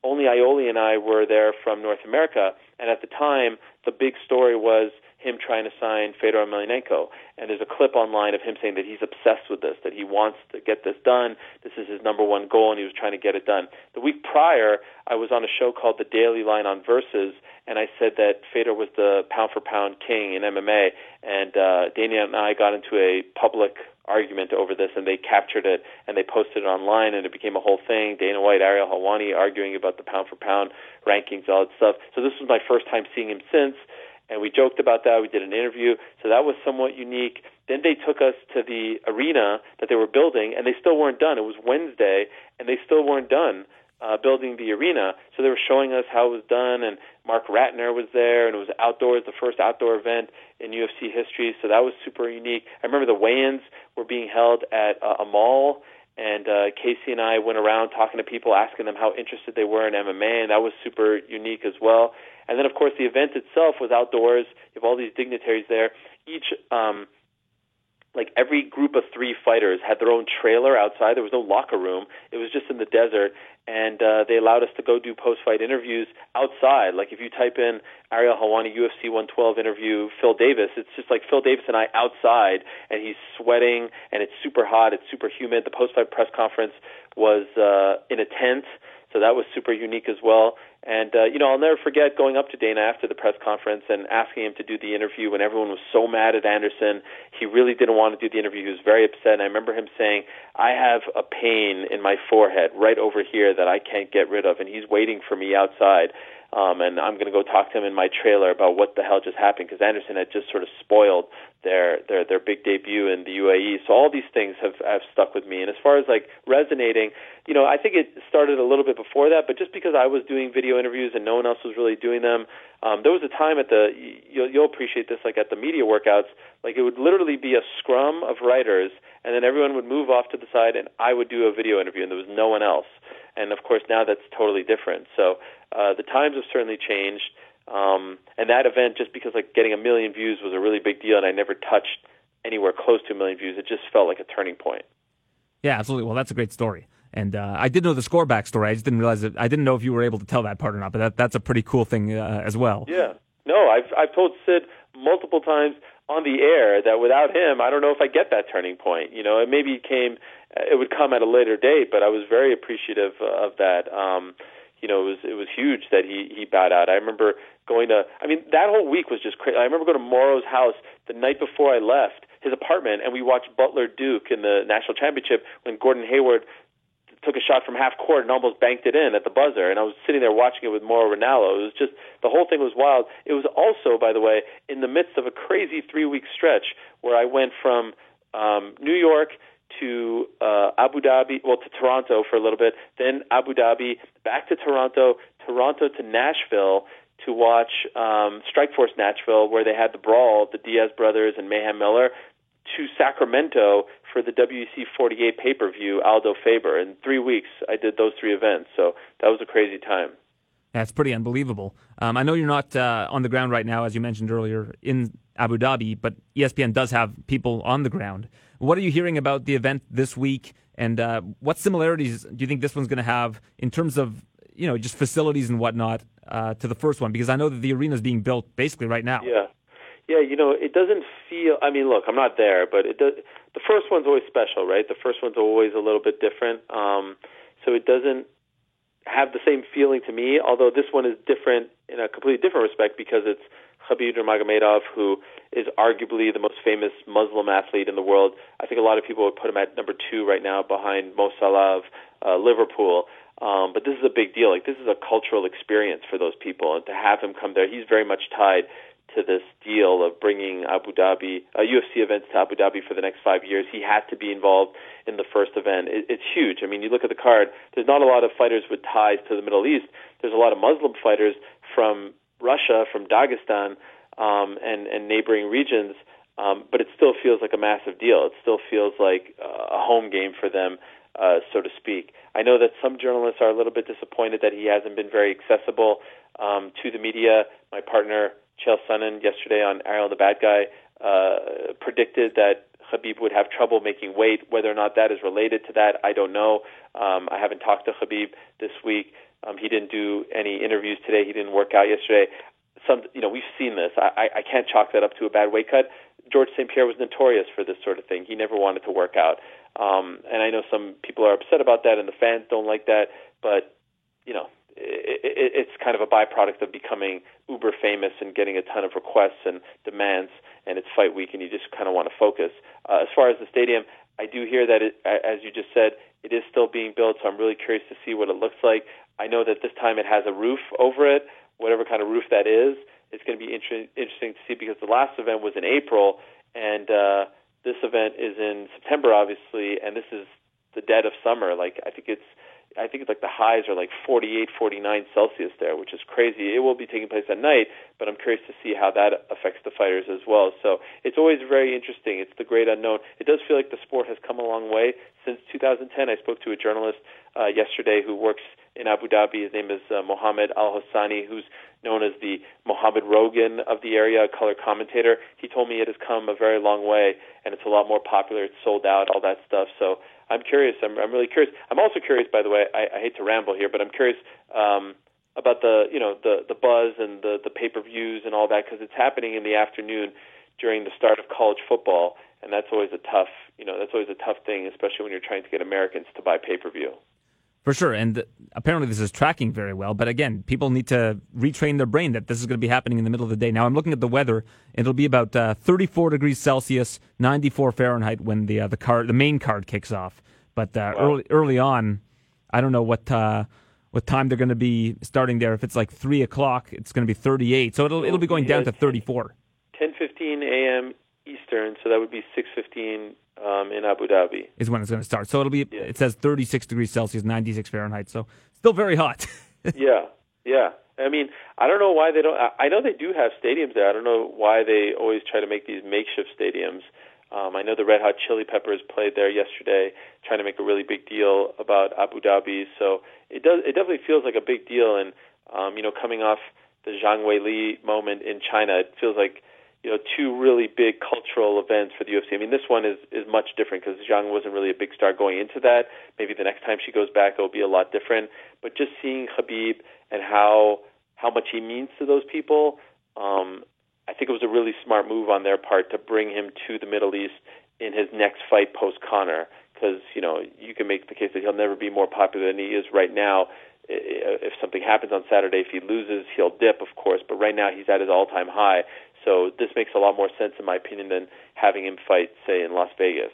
only Iole and I were there from North America. And at the time, the big story was him trying to sign Fedor Emelianenko. And there's a clip online of him saying that he's obsessed with this, that he wants to get this done. This is his number one goal, and he was trying to get it done. The week prior, I was on a show called The Daily Line on Versus, and I said that Fedor was the pound for pound king in MMA. And uh, Dana and I got into a public argument over this, and they captured it and they posted it online, and it became a whole thing. Dana White, Ariel Helwani arguing about the pound for pound rankings, all that stuff. So this was my first time seeing him since and we joked about that. We did an interview, so that was somewhat unique. Then they took us to the arena that they were building, and they still weren't done. It was Wednesday, and they still weren't done uh, building the arena. So they were showing us how it was done, and Marc Ratner was there, and it was outdoors, the first outdoor event in UFC history. So that was super unique. I remember the weigh-ins were being held at uh, a mall and uh, Casey and I went around talking to people, asking them how interested they were in MMA, and that was super unique as well. And then, of course, the event itself was outdoors. You have all these dignitaries there. Each um, like every group of three fighters had their own trailer outside. There was no locker room. It was just in the desert, and uh, they allowed us to go do post-fight interviews outside. Like if you type in Ariel Helwani UFC 112 interview Phil Davis, it's just like Phil Davis and I outside, and he's sweating, and it's super hot, it's super humid. The post-fight press conference was uh, in a tent so that was super unique as well. And uh, you know, I'll never forget going up to Dana after the press conference and asking him to do the interview when everyone was so mad at Anderson. He really didn't want to do the interview. He was very upset. And I remember him saying, "I have a pain in my forehead right over here that I can't get rid of, and he's waiting for me outside." Um, and I'm going to go talk to him in my trailer about what the hell just happened because Anderson had just sort of spoiled their their their big debut in the UAE. So all these things have have stuck with me. And as far as like resonating, you know, I think it started a little bit before that, but just because I was doing video interviews and no one else was really doing them, um, there was a time at the you'll, you'll appreciate this like at the media workouts, like it would literally be a scrum of writers, and then everyone would move off to the side, and I would do a video interview, and there was no one else. And of course now that's totally different. So uh, the times have certainly changed. Um, and that event, just because like getting a million views was a really big deal, and I never touched anywhere close to a million views, it just felt like a turning point. Yeah, absolutely. Well, that's a great story. And uh, I did know the score backstory. I just didn't realize it. I didn't know if you were able to tell that part or not. But that, that's a pretty cool thing uh, as well. Yeah. No, I've I've told Sid multiple times on the air that without him, I don't know if I get that turning point. You know, it maybe came, it would come at a later date, but I was very appreciative of that. Um, you know, it was it was huge that he he bowed out. I remember going to. I mean, that whole week was just crazy. I remember going to Mauro's house the night before I left his apartment, and we watched Butler Duke in the national championship when Gordon Hayward took a shot from half court and almost banked it in at the buzzer. And I was sitting there watching it with Mauro Ranallo. It was just the whole thing was wild. It was also, by the way, in the midst of a crazy three week stretch where I went from um, New York to uh, Abu Dhabi, well, to Toronto for a little bit, then Abu Dhabi, back to Toronto, Toronto to Nashville to watch um, Strikeforce Nashville, where they had the brawl, the Diaz brothers and Mayhem Miller, to Sacramento for the WEC 48 pay per view, Aldo Faber. In three weeks, I did those three events, so that was a crazy time. That's pretty unbelievable. Um, I know you're not uh, on the ground right now, as you mentioned earlier, in Abu Dhabi, but ESPN does have people on the ground. What are you hearing about the event this week, and uh, what similarities do you think this one's going to have in terms of you know just facilities and whatnot uh, to the first one? Because I know that the arena is being built basically right now. Yeah, yeah. You know, it doesn't feel. I mean, look, I'm not there, but it does. The first one's always special, right? The first one's always a little bit different. Um, so it doesn't have the same feeling to me. Although this one is different in a completely different respect because it's Khabib Nurmagomedov, who is arguably the most famous Muslim athlete in the world. I think a lot of people would put him at number two right now, behind Mo Salah of uh, Liverpool. Um, but this is a big deal. Like this is a cultural experience for those people, and to have him come there, he's very much tied to this deal of bringing Abu Dhabi, uh, UFC events to Abu Dhabi for the next five years. He had to be involved in the first event. It, it's huge. I mean, you look at the card. There's not a lot of fighters with ties to the Middle East. There's a lot of Muslim fighters from Russia, from Dagestan, um, and and neighboring regions. Um, but it still feels like a massive deal. It still feels like uh, a home game for them, uh, so to speak. I know that some journalists are a little bit disappointed that he hasn't been very accessible um, to the media. My partner Chael Sonnen yesterday on Ariel the Bad Guy uh, predicted that Khabib would have trouble making weight. Whether or not that is related to that, I don't know. Um, I haven't talked to Khabib this week. Um, he didn't do any interviews today. He didn't work out yesterday. Some, you know, we've seen this. I, I can't chalk that up to a bad weight cut. George St. Pierre was notorious for this sort of thing. He never wanted to work out. Um, and I know some people are upset about that, and the fans don't like that. But you know, it's kind of a byproduct of becoming uber famous and getting a ton of requests and demands. And it's fight week, and you just kind of want to focus. Uh, as far as the stadium, I do hear that, it, as you just said, it is still being built. So I'm really curious to see what it looks like. I know that this time it has a roof over it, whatever kind of roof that is. It's going to be inter- interesting to see because the last event was in April, and uh, this event is in September, obviously, and this is the dead of summer. Like I think it's I think like the highs are like 48, 49 Celsius there, which is crazy. It will be taking place at night, but I'm curious to see how that affects the fighters as well. So it's always very interesting. It's the great unknown. It does feel like the sport has come a long way since 2010. I spoke to a journalist uh, yesterday who works in Abu Dhabi. His name is uh, Mohammed Al Hassani, who's known as the Mohammed Rogan of the area, a color commentator. He told me it has come a very long way and it's a lot more popular. It's sold out, all that stuff. So I'm curious. I'm, I'm really curious. I'm also curious, by the way. I, I hate to ramble here, but I'm curious um, about the you know the the buzz and the the pay per views and all that because it's happening in the afternoon during the start of college football, and that's always a tough you know that's always a tough thing, especially when you're trying to get Americans to buy pay per view. For sure. And apparently this is tracking very well. But again, people need to retrain their brain that this is going to be happening in the middle of the day. Now, I'm looking at the weather. It'll be about uh, 34 degrees Celsius, 94 Fahrenheit when the uh, the card, the main card kicks off. But uh, wow. early early on, I don't know what uh, what time they're going to be starting there. If it's like 3 o'clock, it's going to be 38. So it'll, it'll be going down to 34. 10.15 a.m. Eastern, so that would be 6.15 um, in Abu Dhabi. Is when it's going to start. So it'll be. Yeah. It says 36 degrees Celsius, 96 Fahrenheit. So still very hot. yeah, yeah. I mean, I don't know why they don't. I know they do have stadiums there. I don't know why they always try to make these makeshift stadiums. Um, I know the Red Hot Chili Peppers played there yesterday, trying to make a really big deal about Abu Dhabi. So it does. It definitely feels like a big deal. And um, you know, coming off the Zhang Weili moment in China, it feels like you know, two really big cultural events for the UFC. I mean, this one is is much different because Zhang wasn't really a big star going into that. Maybe the next time she goes back, it'll be a lot different. But just seeing Khabib and how how much he means to those people, um, I think it was a really smart move on their part to bring him to the Middle East in his next fight post Conor. Because you know, you can make the case that he'll never be more popular than he is right now if something happens on Saturday, if he loses, he'll dip, of course. But right now, he's at his all-time high. So this makes a lot more sense, in my opinion, than having him fight, say, in Las Vegas.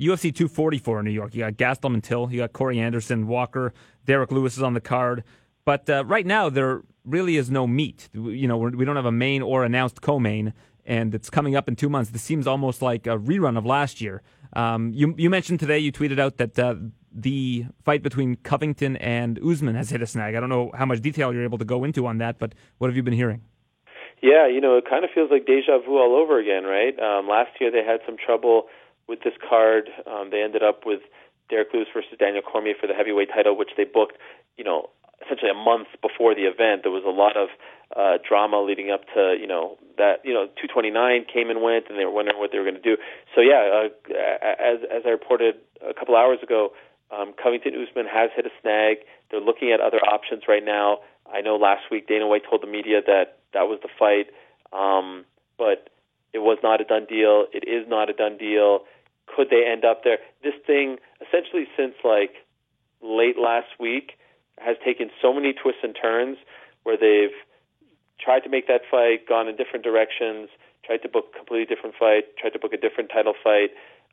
UFC 244 in New York. You got Gastelum Till. You got Corey Anderson, Walker, Derrick Lewis is on the card. But uh, right now, there really is no meat. You know, we don't have a main or announced co-main, and it's coming up in two months. This seems almost like a rerun of last year. Um, you, you mentioned today, you tweeted out that uh, the fight between Covington and Usman has hit a snag. I don't know how much detail you're able to go into on that, but what have you been hearing? Yeah, you know, it kind of feels like deja vu all over again, right? Um, last year they had some trouble with this card. Um, they ended up with Derrick Lewis versus Daniel Cormier for the heavyweight title, which they booked, you know, essentially a month before the event. There was a lot of uh, drama leading up to, you know, that, you know, 229 came and went, and they were wondering what they were going to do. So yeah, uh, as as I reported a couple hours ago, um, Covington Usman has hit a snag. They're looking at other options right now. I know last week Dana White told the media that that was the fight, um, but it was not a done deal. It is not a done deal. Could they end up there? This thing, essentially, since like late last week, has taken so many twists and turns where they've tried to make that fight, gone in different directions, tried to book a completely different fight, tried to book a different title fight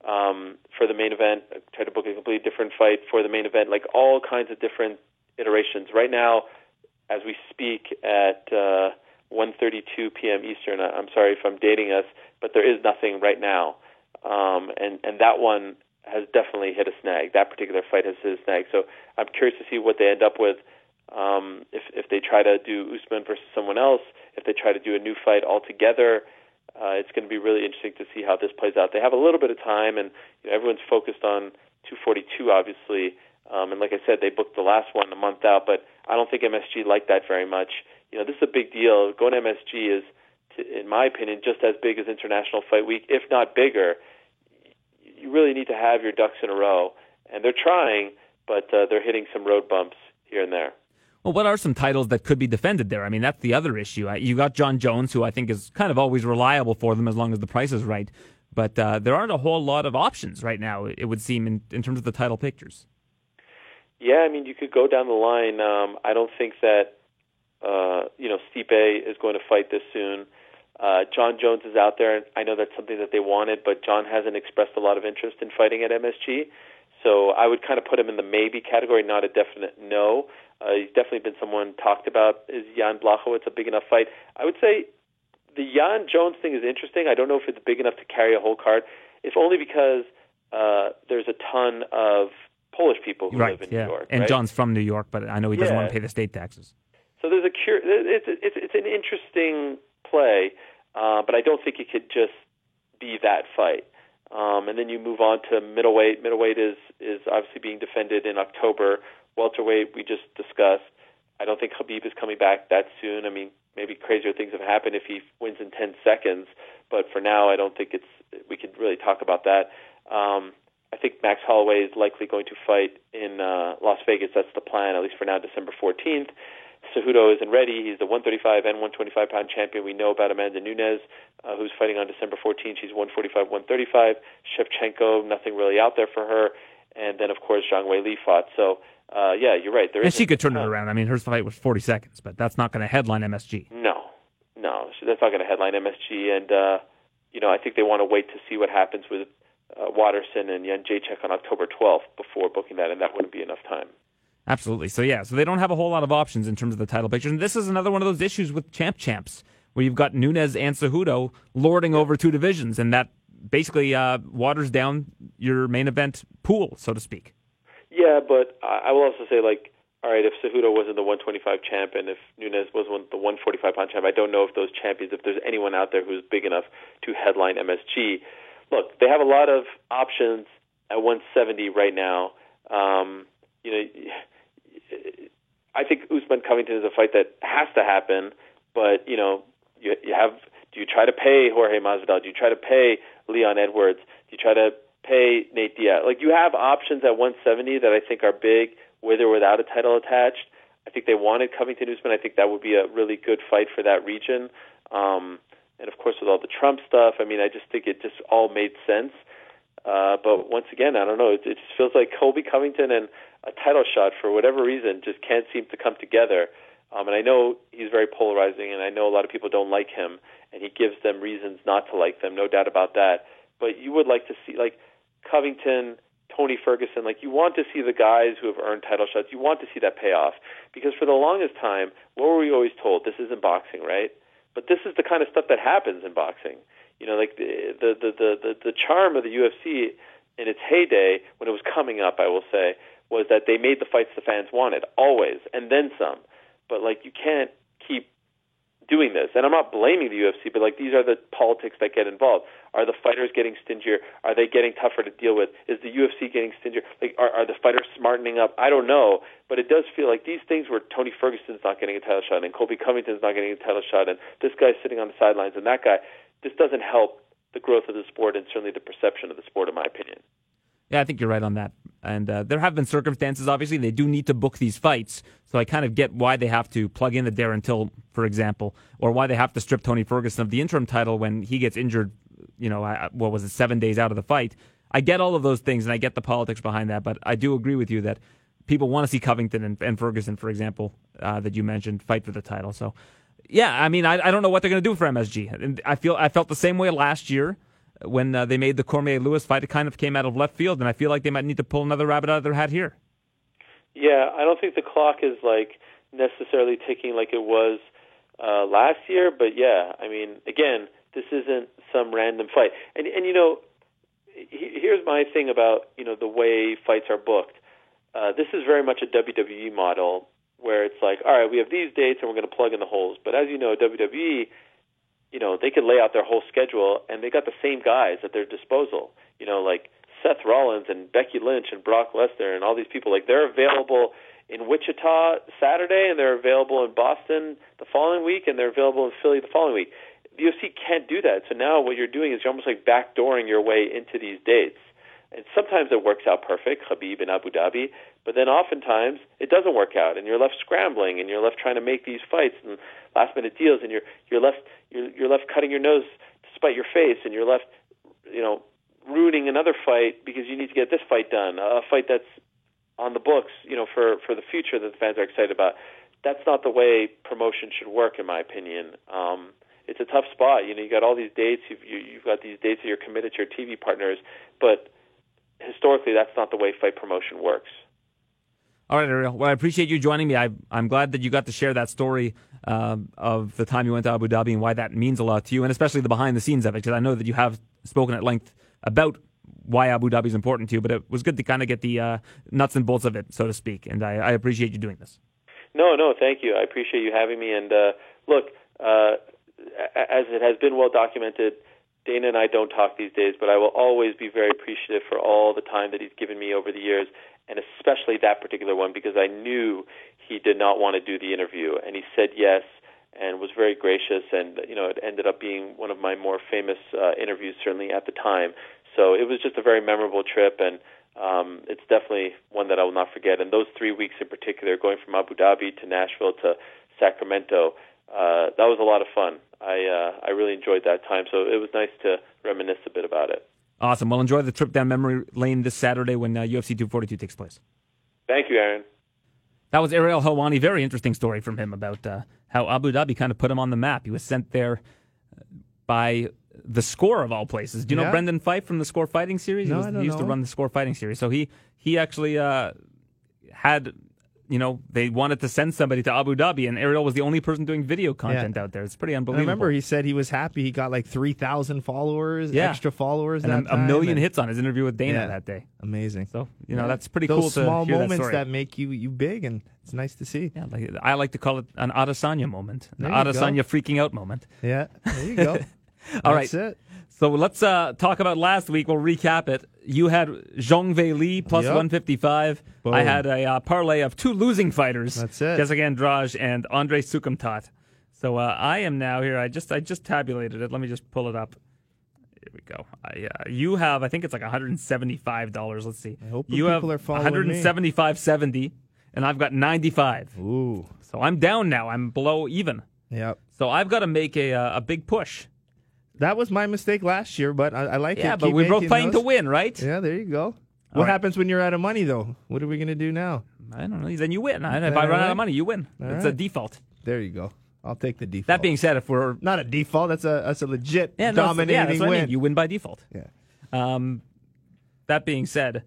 um, for the main event, tried to book a completely different fight for the main event, like all kinds of different iterations. Right now, as we speak at uh, 1:32 p.m. Eastern, I'm sorry if I'm dating us, but there is nothing right now, um, and and that one has definitely hit a snag. That particular fight has hit a snag. So I'm curious to see what they end up with. Um, if if they try to do Usman versus someone else, if they try to do a new fight altogether, uh, it's going to be really interesting to see how this plays out. They have a little bit of time, and you know, everyone's focused on 242, obviously. Um, and like I said, they booked the last one a month out, but I don't think MSG liked that very much. You know, this is a big deal. Going to MSG is, in my opinion, just as big as International Fight Week, if not bigger. You really need to have your ducks in a row, and they're trying, but uh, they're hitting some road bumps here and there. Well, what are some titles that could be defended there? I mean, that's the other issue. You got Jon Jones, who I think is kind of always reliable for them as long as the price is right. But uh, there aren't a whole lot of options right now, it would seem, in, in terms of the title pictures. Yeah, I mean, you could go down the line. Um, I don't think that uh, you know Stipe is going to fight this soon. Uh, Jon Jones is out there. I know that's something that they wanted, but Jon hasn't expressed a lot of interest in fighting at MSG. So I would kind of put him in the maybe category, not a definite no. Uh, he's definitely been someone talked about. Is Jan Błachowicz a big enough fight? I would say the Jan Jones thing is interesting. I don't know if it's big enough to carry a whole card, if only because uh, there's a ton of Polish people who right, live in yeah. New York. And right? Jon's from New York, but I know he doesn't Yeah. want to pay the state taxes. So there's a cur- it's it's it's an interesting play, uh, but I don't think it could just be that fight. Um, and then you move on to middleweight. Middleweight is is obviously being defended in October. Welterweight we just discussed. I don't think Khabib is coming back that soon. I mean, maybe crazier things have happened if he wins in 10 seconds, but for now, I don't think it's we could really talk about that. Um, I think Max Holloway is likely going to fight in uh, Las Vegas. That's the plan, at least for now, December 14th. Cejudo isn't ready. He's the 135 and 125 pound champion. We know about Amanda Nunes, uh, who's fighting on December 14th. She's 145, 135. Shevchenko, nothing really out there for her. And then, of course, Zhang Weili fought. So, uh, yeah, you're right. There And she could turn it around. I mean, her fight was 40 seconds, but that's not going to headline MSG. No, no, that's not going to headline MSG. And uh, you know, I think they want to wait to see what happens with uh, Waterson and Jędrzejczyk on October 12th before booking that, and that wouldn't be enough time. Absolutely. So yeah, so they don't have a whole lot of options in terms of the title picture. And this is another one of those issues with champ champs, where you've got Nunes and Cejudo lording over two divisions, and that basically uh, waters down your main event pool, so to speak. Yeah, but I will also say, like, all right, if Cejudo wasn't the 125 champ and if Nunes was one, the 145 pound champ, I don't know if those champions, if there's anyone out there who's big enough to headline MSG. Look, they have a lot of options at 170 right now. Um, you know, I think Usman Covington is a fight that has to happen, but you know, you, you have. Do you try to pay Jorge Masvidal? Do you try to pay Leon Edwards? Do you try to pay Nate Diaz? Like you have options at 170 that I think are big, with or without a title attached. I think they wanted Covington Usman. I think that would be a really good fight for that region. Um, and of course, with all the Trump stuff, I mean, I just think it just all made sense. Uh, but once again, I don't know. It, it just feels like Colby Covington and a title shot, for whatever reason, just can't seem to come together. Um, and I know he's very polarizing, and I know a lot of people don't like him, and he gives them reasons not to like them, no doubt about that. But you would like to see, like, Covington, Tony Ferguson, like, you want to see the guys who have earned title shots. You want to see that payoff. Because for the longest time, what were we always told? This isn't boxing, right? But this is the kind of stuff that happens in boxing. You know, like the the the the, the, the charm of the UFC in its heyday when it was coming up, I will say, was that they made the fights the fans wanted always, and then some. But like you can't doing this. And I'm not blaming the UFC, but like these are the politics that get involved. Are the fighters getting stingier? Are they getting tougher to deal with? Is the UFC getting stingier? Like are, are the fighters smartening up? I don't know, but it does feel like these things where Tony Ferguson's not getting a title shot and Colby Covington's not getting a title shot and this guy's sitting on the sidelines and that guy this doesn't help the growth of the sport and certainly the perception of the sport in my opinion. Yeah, I think you're right on that. And uh, there have been circumstances, obviously, they do need to book these fights. So I kind of get why they have to plug in the Darren Till, for example, or why they have to strip Tony Ferguson of the interim title when he gets injured, you know, what was it, seven days out of the fight. I get all of those things and I get the politics behind that, but I do agree with you that people want to see Covington and, and Ferguson, for example, uh, that you mentioned, fight for the title. So Yeah, I mean, I, I don't know what they're going to do for MSG. I feel I felt the same way last year when uh, they made the Cormier Lewis fight. It kind of came out of left field, and I feel like they might need to pull another rabbit out of their hat here. Yeah, I don't think the clock is like necessarily ticking like it was uh, last year, but yeah, I mean, again, this isn't some random fight. And and you know, he, here's my thing about you know the way fights are booked. Uh, this is very much a WWE model where it's like, all right, we have these dates and we're going to plug in the holes. But as you know, WWE, you know, they could lay out their whole schedule and they got the same guys at their disposal. You know, like Seth Rollins and Becky Lynch and Brock Lesnar and all these people. Like they're available in Wichita Saturday and they're available in Boston the following week and they're available in Philly the following week. The UFC can't do that. So now what you're doing is you're almost like backdooring your way into these dates. And sometimes it works out perfect, Khabib in Abu Dhabi, but then oftentimes it doesn't work out, and you're left scrambling, and you're left trying to make these fights and last minute deals, and you're you're left you're you're left cutting your nose to spite your face, and you're left, you know, ruining another fight because you need to get this fight done, a fight that's on the books, you know, for for the future that the fans are excited about. That's not the way promotion should work, in my opinion. Um, it's a tough spot. You know, you got all these dates. You've you, you've got these dates that you're committed to your TV partners, but historically, that's not the way fight promotion works. All right, Ariel. Well, I appreciate you joining me. I, am glad that you got to share that story um, of the time you went to Abu Dhabi and why that means a lot to you, and especially the behind the scenes of it, because I know that you have spoken at length about why Abu Dhabi is important to you, but it was good to kind of get the uh, nuts and bolts of it, so to speak, and I, I, appreciate you doing this. No, no, thank you. I appreciate you having me. And uh, look, uh, as it has been well documented, Dana and I don't talk these days, but I will always be very appreciative for all the time that he's given me over the years, and especially that particular one because I knew he did not want to do the interview, and he said yes and was very gracious, and you know it ended up being one of my more famous uh, interviews, certainly at the time. So it was just a very memorable trip, and um, it's definitely one that I will not forget. And those three weeks in particular, going from Abu Dhabi to Nashville to Sacramento, uh, that was a lot of fun. I uh, I really enjoyed that time, so it was nice to reminisce a bit about it. Awesome. Well, enjoy the trip down memory lane this Saturday when uh, UFC 242 takes place. Thank you, Aaron. That was Ariel Helwani. Very interesting story from him about uh, how Abu Dhabi kind of put him on the map. He was sent there by the score of all places. Do you yeah. know Brendan Fife from the Score Fighting Series? No, he, was, I don't he used know. to run the Score Fighting Series. So he he actually uh, had you know, they wanted to send somebody to Abu Dhabi, and Ariel was the only person doing video content yeah. out there. It's pretty unbelievable. I remember he said he was happy. He got like 3,000 followers, yeah. extra followers, and a, a, million and, hits on his interview with Dana yeah, that day. Amazing. So, you know, that's pretty Those cool small moments that, that, make you, you big, and it's nice to see. Yeah, like, I like to call it an Adesanya moment, an Adesanya freaking out moment. Yeah, there you go. All right. That's it. So let's uh, talk about last week. We'll recap it. You had Zhang Weili plus yep. 155. Boom. I had a uh, parlay of two losing fighters. That's it. Jessica Andrade and Andre Soukhamthath. So uh, I am now here. I just I just tabulated it. Let me just pull it up. Here we go. I, uh, you have I think it's like 175 dollars. Let's see. I hope you have are 175.70, and I've got 95. Ooh. So I'm down now. I'm below even. Yep. So I've got to make a uh, a big push. That was my mistake last year, but I, I like yeah, it. Yeah, but we're both playing those. to win, right? Yeah, there you go. What right. happens when you're out of money, though? What are we going to do now? I don't know. Then you win. If I run right? out of money, you win. All it's right. a default. There you go. I'll take the default. That being said, if we're not a default, that's a that's a legit yeah, no, dominating yeah, that's win. I mean. You win by default. Yeah. Um, that being said,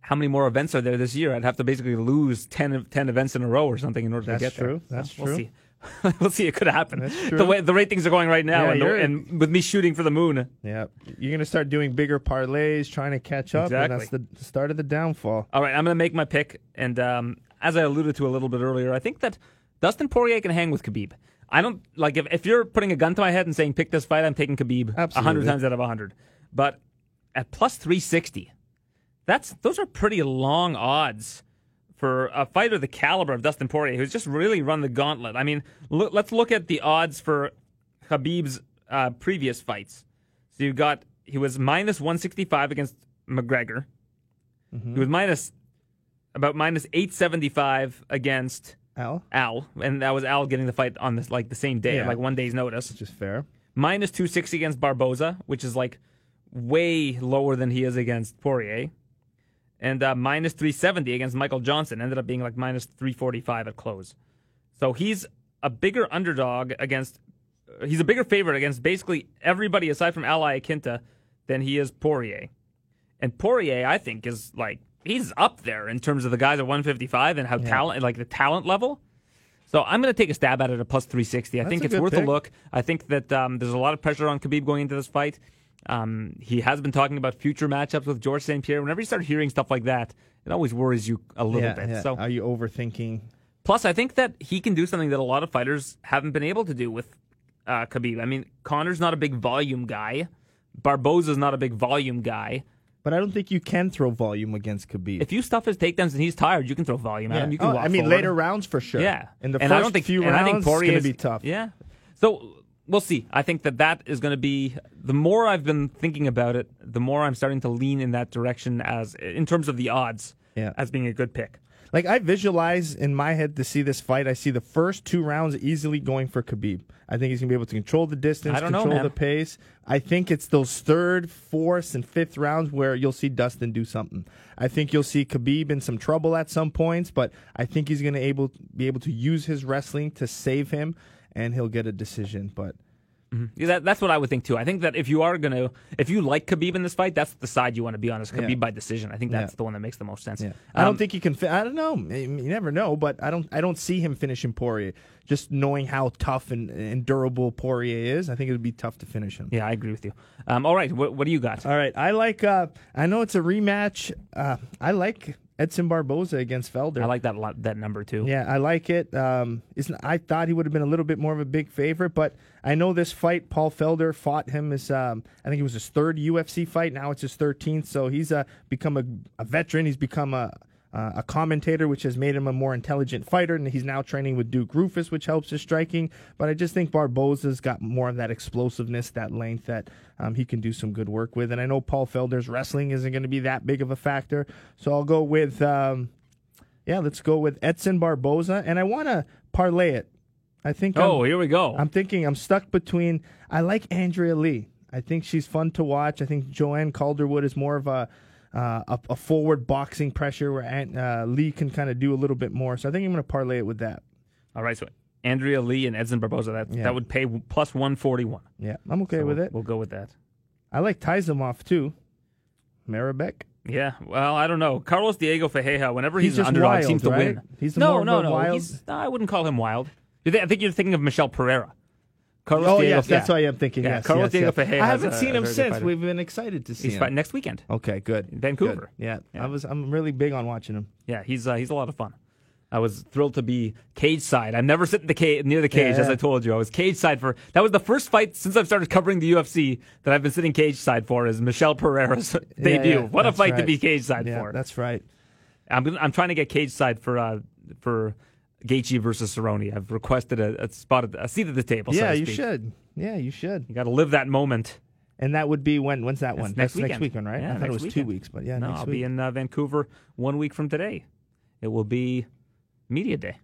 how many more events are there this year? I'd have to basically lose 10, 10 events in a row or something in order that's to get true. there. That's we'll true. See. we'll see. It could happen. The way the ratings are going right now, yeah, and, the, and, with me shooting for the moon. Yeah, you're gonna start doing bigger parlays, trying to catch up, exactly. and that's the start of the downfall. All right, I'm gonna make my pick, and um, as I alluded to a little bit earlier, I think that Dustin Poirier can hang with Khabib. I don't like if, if you're putting a gun to my head and saying pick this fight, I'm taking Khabib a hundred times out of a hundred. But at plus three sixty, that's those are pretty long odds for a fighter the caliber of Dustin Poirier, who's just really run the gauntlet. I mean, look, let's look at the odds for Khabib's uh, previous fights. So you got he was minus one sixty five against McGregor. Mm-hmm. He was minus about minus eight seventy five against Al. Al, and that was Al getting the fight on this like the same day, Yeah. like one day's notice. Which is fair. Minus two sixty against Barboza, which is like way lower than he is against Poirier. And uh, minus 370 against Michael Johnson ended up being like minus 345 at close. So he's a bigger underdog against. He's a bigger favorite against basically everybody aside from Al Iaquinta than he is Poirier. And Poirier, I think, is like he's up there in terms of the guys at 155 and how talent, like the talent level. So I'm going to take a stab at it at plus 360. I That's think it's worth pick. a look. I think that um, there's a lot of pressure on Khabib going into this fight. Um, he has been talking about future matchups with George St. Pierre. Whenever you start hearing stuff like that, it always worries you a little yeah, bit. yeah. So Are you overthinking? Plus, I think that he can do something that a lot of fighters haven't been able to do with uh, Khabib. I mean, Conor's not a big volume guy. Barboza's not a big volume guy. But I don't think you can throw volume against Khabib. If you stuff his takedowns and he's tired, you can throw volume at him. You can Oh, I mean, forward. later rounds for sure. Yeah. In the and first I don't think, few and rounds, I think it's going to be tough. Yeah. So we'll see. I think that that is going to be the more I've been thinking about it, the more I'm starting to lean in that direction as in terms of the odds Yeah. as being a good pick. Like I visualize in my head to see this fight. I see the first two rounds easily going for Khabib. I think he's gonna be able to control the distance, don't know, control the pace. I think it's those third, fourth, and fifth rounds where you'll see Dustin do something. I think you'll see Khabib in some trouble at some points, but I think he's gonna able be able to use his wrestling to save him, and he'll get a decision. But Yeah, that, that's what I would think too. I think that if you are gonna, if you like Khabib in this fight, that's the side you want to be on. Is Khabib Yeah. by decision. I think that's Yeah. the one that makes the most sense. Yeah. I don't Um, think he can. Fi- I don't know. You never know, but I don't. I don't see him finishing Poirier. Just knowing how tough and, and durable Poirier is, I think it would be tough to finish him. Yeah, I agree with you. Um, all right, what, what do you got? All right, I like. Uh, I know it's a rematch. Uh, I like Edson Barboza against Felder. I like that that number too. Yeah, I like it. Um, isn't I thought he would have been a little bit more of a big favorite, but I know this fight. Paul Felder fought him as um, I think it was his third UFC fight. Now it's his thirteenth, so he's uh, become a, a veteran. He's become a uh, a commentator, which has made him a more intelligent fighter, and he's now training with Duke Roufus, which helps his striking. But I just think Barboza's got more of that explosiveness, that length that um, he can do some good work with. And I know Paul Felder's wrestling isn't going to be that big of a factor, so I'll go with. Um, yeah, let's go with Edson Barboza, and I want to parlay it. I think. Oh, I'm, here we go. I'm thinking I'm stuck between. I like Andrea Lee. I think she's fun to watch. I think Joanne Calderwood is more of a uh, a, a forward boxing pressure where uh, Lee can kind of do a little bit more. So I think I'm going to parlay it with that. all right, so Andrea Lee and Edson Barboza. That Yeah. that would pay plus one forty one. Yeah, I'm okay with it. We'll go with that. I like Taisumov too. Mairbek. Yeah, well, I don't know. Carlos Diego Ferreira, whenever he's, He's just underdog, wild, seems to right? win. He's no, no, no. no, I wouldn't call him wild. I think you're thinking of Michel Pereira. Carlos Oh Diego, yes, that's yeah. why I'm thinking. Yeah, yes, Carlos yes, Diego yes. I haven't a- seen him since. fighter. We've been excited to see He's him. fighting next weekend. Okay, good. Vancouver. Good. Yeah, Yeah. I was. I'm really big on watching him. Yeah, he's uh, he's a lot of fun. I was thrilled to be cage side. I'm never sitting the cage, near the cage, Yeah, as. I told you. I was cage side for that was the first fight since I've started covering the UFC that I've been sitting cage side for is Michel Pereira's debut. what a fight to be cage side for. that's right. I'm I'm trying to get cage side for uh, for Gaethje versus Cerrone. I've requested a, a spot at the, a seat at the table. so Yeah, to you should. Yeah, you should. You got to live that moment. And that would be when? When's that That's one? next That's weekend. next weekend, right? Yeah, I thought it was weekend. two weeks, but yeah, no, next I'll week. be in uh, Vancouver one week from today. It will be media day.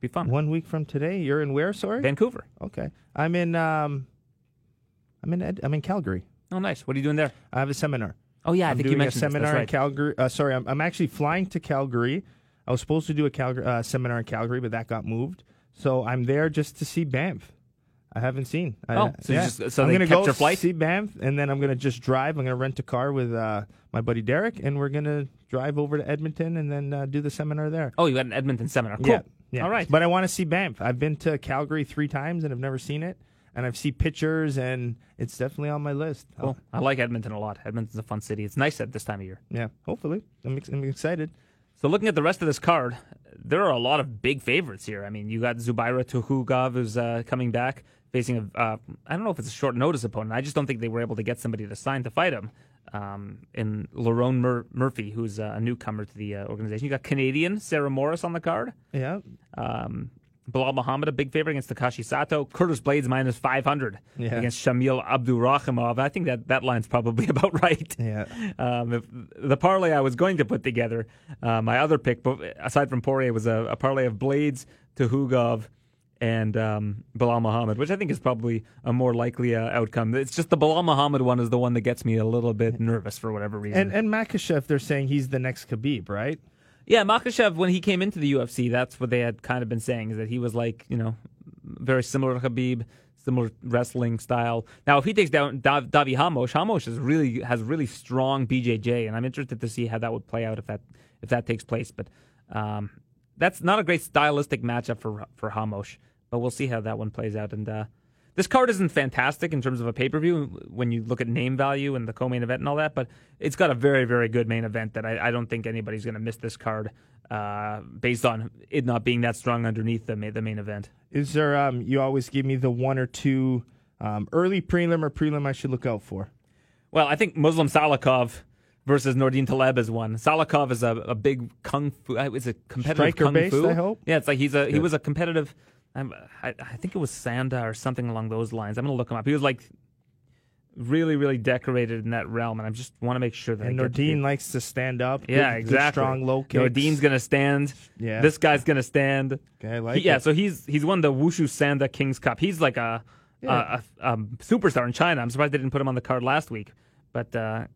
Be fun. One week from today, you're in where? Sorry. Vancouver. okay, I'm in. Um, I'm in. Ed- I'm in Calgary. Oh, nice. What are you doing there? I have a seminar. Oh yeah, I I'm think doing you mentioned a this. seminar That's in. Calgary. Uh, sorry, I'm, I'm actually flying to Calgary. I was supposed to do a Calgary uh, seminar in Calgary, but that got moved. So I'm there just to see Banff. I haven't seen. I- Oh, so yeah. just- so I'm gonna go see Banff, and then I'm gonna just drive. I'm gonna rent a car with uh, my buddy Derek, and we're gonna drive over to Edmonton and then uh, do the seminar there. Oh, you got an Edmonton seminar. Cool. Yeah, yeah. All right. But I want to see Banff. I've been to Calgary three times and I've never seen it. And I've seen pictures, and it's definitely on my list. Cool. I like Edmonton a lot. Edmonton's a fun city. It's nice at this time of year. Yeah, hopefully. I'm, ex- I'm excited. So looking at the rest of this card, there are a lot of big favorites here. I mean, you got Zubaira Tukhugov who's uh, coming back, facing a uh, I don't know if it's a short notice opponent. I just don't think they were able to get somebody to sign to fight him. Um, in Lerone Mur- Murphy, who's uh, a newcomer to the uh, organization. You got Canadian Sarah Moras on the card. Yeah. Um, Belal Muhammad, a big favorite against Takashi Sato. Curtis Blaydes minus 500 Yeah. against Shamil Abdurakhimov. I think that that line's probably about right. Yeah. Um, the parlay I was going to put together, uh, my other pick, aside from Poirier, was a, a parlay of Blaydes to Hugov and um, Belal Muhammad, which I think is probably a more likely uh, outcome. It's just the Belal Muhammad one is the one that gets me a little bit nervous for whatever reason. And and Makhachev, they're saying he's the next Khabib, right? Yeah, Makhachev, when he came into the UFC, that's what they had kind of been saying is that he was like, you know, very similar to Khabib, similar wrestling style. Now, if he takes down Davi Ramos, Ramos is really has really strong BJJ, and I'm interested to see how that would play out if that if that takes place. But um, that's not a great stylistic matchup for for Ramos, but we'll see how that one plays out. And uh, this card isn't fantastic in terms of a pay per view when you look at name value and the co main event and all that, but it's got a very, very good main event that I, I don't think anybody's going to miss this card uh, based on it not being that strong underneath the, the main event. Is there, um, you always give me the one or two um, early prelim or prelim I should look out for? Well, I think Muslim Salikhov versus Nordine Taleb is one. Salikhov is a, a big kung fu, uh, it's a competitive Striker kung based, fu. I hope? Yeah, it's like he's a, he was a competitive I'm, I, I think it was Sanda or something along those lines. I'm going to look him up. He was like really, really decorated in that realm, and I just want to make sure that And I the- likes to stand up. yeah, good, exactly. Good, strong low kicks. Nordine's going to stand. Yeah. This guy's going to stand. Okay, I like He- yeah, so he's he's won the Wushu Sanda Kings Cup. He's like a, Yeah. a, a, um, superstar in China. I'm surprised they didn't put him on the card last week, but uh,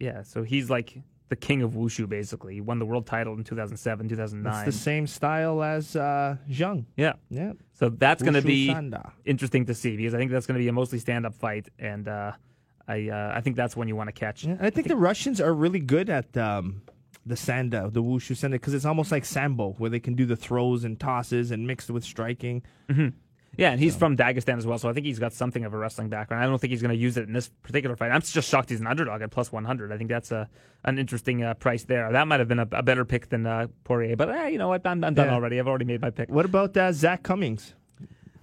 yeah, so he's like the king of wushu. Basically, he won the world title in 2007, 2009. It's the same style as uh, Zhang. yeah, Yeah. so that's going to be Sanda. interesting to see because I think that's going to be a mostly stand-up fight, and uh, I uh, I think that's when you want to catch. Yeah, I think the Russians are really good at um, the sanda, the wushu sanda, because it's almost like sambo, where they can do the throws and tosses and mixed with striking. Yeah, and he's from Dagestan as well, so I think he's got something of a wrestling background. I don't think he's going to use it in this particular fight. I'm just shocked he's an underdog at plus 100. I think that's a an interesting uh, price there. That might have been a, a better pick than uh, Poirier, but eh, you know what? I'm, I'm done Yeah. already. I've already made my pick. What about uh, Zak Cummings?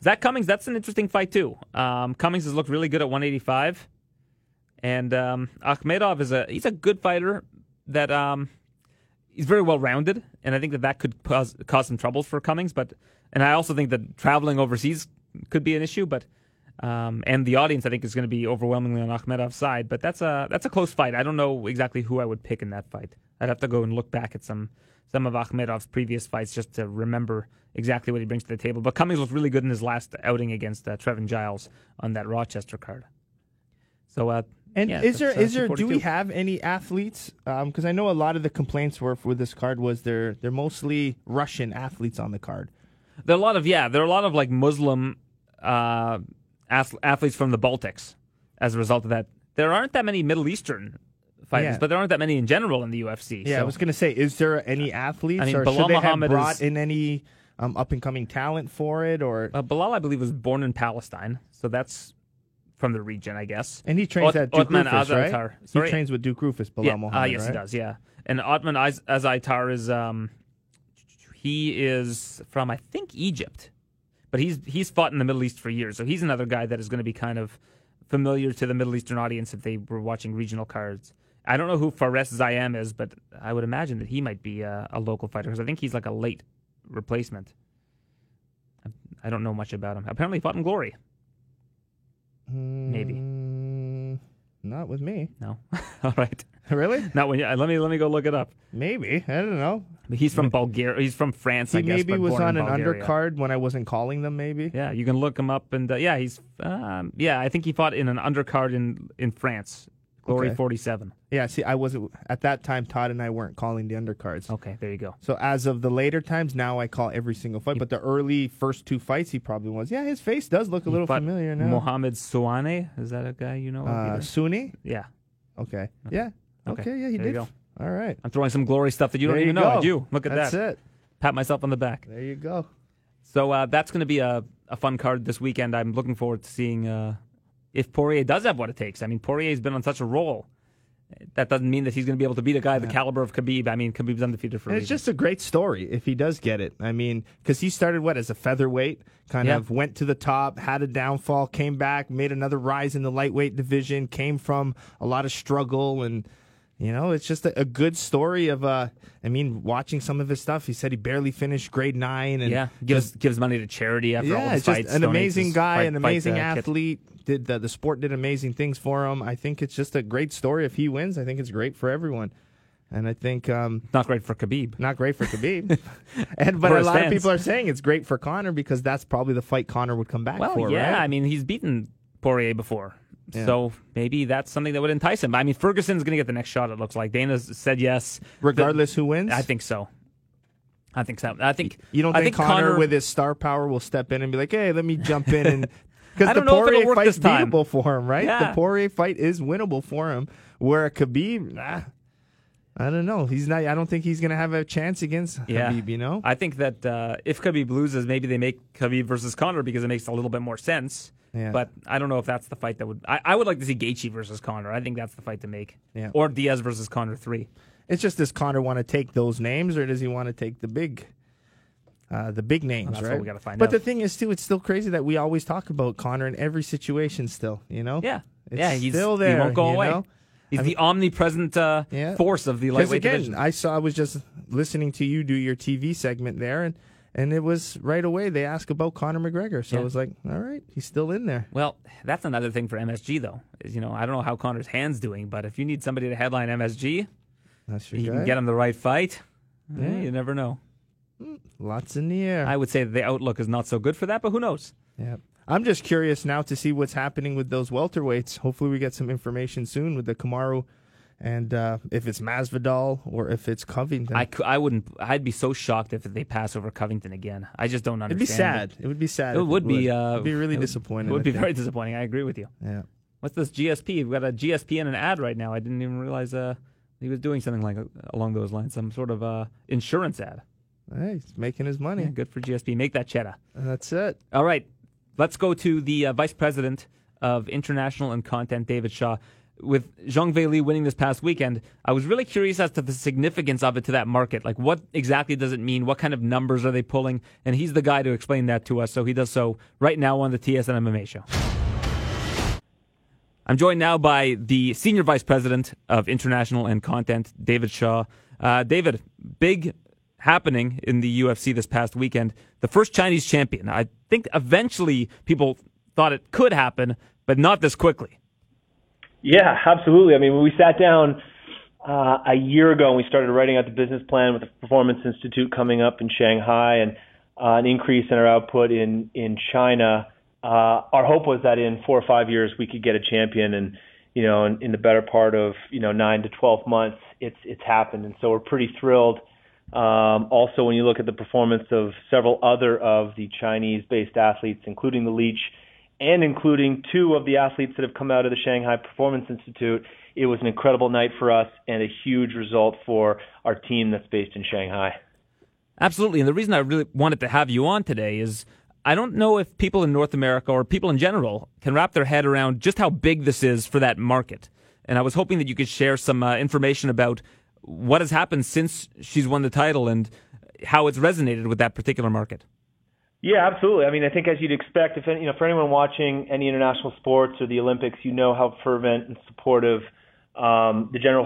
Zak Cummings, that's an interesting fight too. Um, Cummings has looked really good at 185, and um, Akhmedov is a he's a good fighter that um, he's very well rounded, and I think that that could cause cause some troubles for Cummings. But and I also think that traveling overseas could be an issue, but. Um, and the audience, I think, is going to be overwhelmingly on Akhmedov's side, but that's a that's a close fight. I don't know exactly who I would pick in that fight. I'd have to go and look back at some some of Akhmedov's previous fights just to remember exactly what he brings to the table. But Cummings looked really good in his last outing against uh, Trevin Giles on that Rochester card. So, uh, And yeah, is there uh, is there do we have any athletes? Because I know a lot of the complaints were for this card was they're they're mostly Russian athletes on the card. There are a lot of yeah, there are a lot of like Muslim uh, athletes from the Baltics. As a result of that, there aren't that many Middle Eastern fighters, Yeah. but there aren't that many in general in the UFC. Yeah, so. I was gonna say, is there any athletes, I mean, or Belal should they Muhammad have brought is- in any um, up and coming talent for it, or Uh, Belal, I believe, was born in Palestine, so that's from the region, I guess. and he trains Ot- at Duke Othman Roufus, right? He trains with Duke Roufus, Belal yeah, Muhammad, uh, yes, right? he does. Yeah, and Otman Az- Azaitar is um, he is from I think Egypt, but he's he's fought in the Middle East for years, so he's another guy that is going to be kind of familiar to the Middle Eastern audience if they were watching regional cards. I don't know who Fares Ziam is, but I would imagine that he might be a, a local fighter because I think he's like a late replacement. I- I don't know much about him. Apparently, he fought in Glory. Maybe. Mm, not with me. No, all right. really? Not when you, let me let me go look it up. Maybe. I don't know. He's from Bulgaria. He's from France, He I guess. maybe was on an Bulgaria. undercard when I wasn't calling them. Maybe. Yeah, you can look him up, and uh, yeah, he's um, yeah. I think he fought in an undercard in in France, Glory Okay. forty seven. Yeah. See, I wasn't at that time. Todd and I weren't calling the undercards. Okay, there you go. So as of the later times, now I call every single fight. But the early first two fights, he probably was. Yeah, his face does look a little familiar now. Mohamed Souane is that a guy you know? uh? Sunni. yeah, Okay. Yeah. Okay. Okay. Yeah, he There you did. go. All right. I'm throwing some Glory stuff that you don't even you know. You look at That's that. it. Pat myself on the back. There you go. So uh, that's going to be a, a fun card this weekend. I'm looking forward to seeing uh, if Poirier does have what it takes. I mean, Poirier's been on such a roll. That doesn't mean that he's going to be able to beat a guy the caliber of Khabib. I mean, Khabib's undefeated for And it's just a great story if he does get it. I mean, because he started what as a featherweight, kind Yeah. of went to the top, had a downfall, came back, made another rise in the lightweight division, came from a lot of struggle, and you know, it's just a, a good story of. Uh, I mean, watching some of his stuff, he said he barely finished grade nine, and yeah, gives gives money to charity after all yeah, his it's just fights. an amazing guy, fight- an amazing athlete. Did the, the sport did amazing things for him. I think it's just a great story. If he wins, I think it's great for everyone, and I think um, Not great for Khabib. not great for Khabib. and but For a lot fans. of people are saying it's great for Conor because that's probably the fight Conor would come back Well, for. yeah, right? I mean, he's beaten Poirier before. Yeah. So maybe that's something that would entice him. I mean, Ferguson's going to get the next shot, it looks like. Dana said yes. regardless who wins. I think so. I think so. I think You don't I think, think Conor, with his star power, will step in and be like, "Hey, let me jump in and." Because the don't know if Poirier this time. beatable for him, right? Yeah. The Poirier fight is winnable for him. Where Khabib, nah, I don't know. He's not. I don't think he's gonna have a chance against Yeah. Khabib. You know, I think that uh, if Khabib loses, maybe they make Khabib versus Conor because it makes a little bit more sense. Yeah. But I don't know if that's the fight that would. I, I would like to see Gaethje versus Conor. I think that's the fight to make. Yeah. Or Diaz versus Conor three. it's just does Conor want to take those names or does he want to take the big? Uh, the big names, that's what right? we gotta find but out. the thing is, too, it's still crazy that we always talk about Conor in every situation. Still, you know, Yeah. It's yeah. He's still there. He won't go away. know? He's I the omnipresent uh, Yeah. force of the lightweight again, division. I saw I was just listening to you do your TV segment there, and and it was right away they asked about Conor McGregor, so Yeah. I was like, all right, he's still in there. Well, that's another thing for MSG though. Is, you know, I don't know how Conor's hands doing, but if you need somebody to headline MSG, That's your you guy. can get him the right fight. Eh, Yeah. you never know. Lots in the air. I would say the outlook is not so good for that, but who knows? yeah. I'm just curious now to see what's happening with those welterweights. Hopefully, we get some information soon with the Kamaru, and uh, if it's Masvidal or if it's Covington. I, I wouldn't. I'd be so shocked if they pass over Covington again. I just don't understand. It'd be sad. It would be sad. It would be. Uh, It'd be really it disappointing. It would be very disappointing. I agree with you. Yeah. What's this GSP? We've got a GSP and an ad right now. I didn't even realize uh, he was doing something like uh, along those lines. Some sort of uh, insurance ad. Hey, he's making his money. Yeah, good for GSP. Make that cheddar. That's it. All right, let's go to the uh, vice president of international and content, David Shaw. With Zhang Weili winning this past weekend, I was really curious as to the significance of it to that market. Like, what exactly does it mean? What kind of numbers are they pulling? And he's the guy to explain that to us. So he does so right now on the TSN MMA show. I'm joined now by the senior vice president of international and content, David Shaw. Uh, David, big happening in the UFC this past weekend. The first Chinese champion. I think eventually people thought it could happen, but not this quickly. Yeah, absolutely. I mean, when we sat down uh, a year ago and we started writing out the business plan with the Performance Institute coming up in Shanghai and uh, an increase in our output in in China, uh, our hope was that in four or five years we could get a champion. And you know, in, in the better part of you know nine to twelve months, it's it's happened. And so we're pretty thrilled. Um, also, when you look at the performance of several other of the Chinese-based athletes, including the Leech and including two of the athletes that have come out of the Shanghai Performance Institute, it was an incredible night for us and a huge result for our team that's based in Shanghai. Absolutely. And the reason I really wanted to have you on today is I don't know if people in North America or people in general can wrap their head around just how big this is for that market. And I was hoping that you could share some uh, information about what has happened since she's won the title and how it's resonated with that particular market. Yeah, absolutely. I mean, I think as you'd expect, if you know, for anyone watching any international sports or the Olympics, you know how fervent and supportive um, the general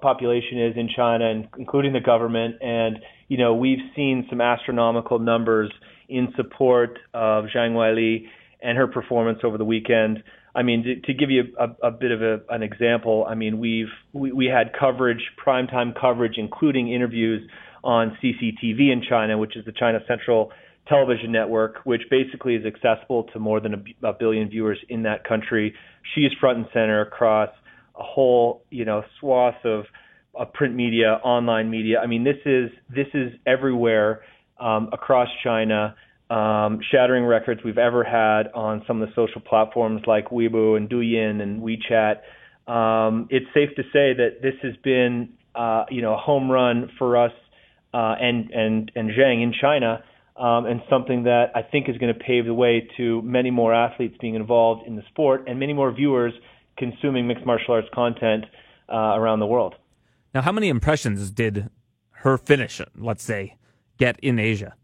population is in China, and including the government. And you know, we've seen some astronomical numbers in support of Zhang Weili and her performance over the weekend. I mean, to, to give you a, a bit of a, an example, I mean, we've we, we had coverage, primetime coverage, including interviews on CCTV in China, which is the China Central television network, which basically is accessible to more than a, billion viewers in that country. She is front and center across a whole, you know, swath of, of print media, online media. I mean, this is this is everywhere um, across China, um, shattering records we've ever had on some of the social platforms like Weibo and Douyin and WeChat. Um, it's safe to say that this has been, uh, you know, a home run for us uh, and and and Zhang in China um, and something that I think is going to pave the way to many more athletes being involved in the sport and many more viewers consuming mixed martial arts content uh, around the world. Now, how many impressions did her finish, let's say, get in Asia?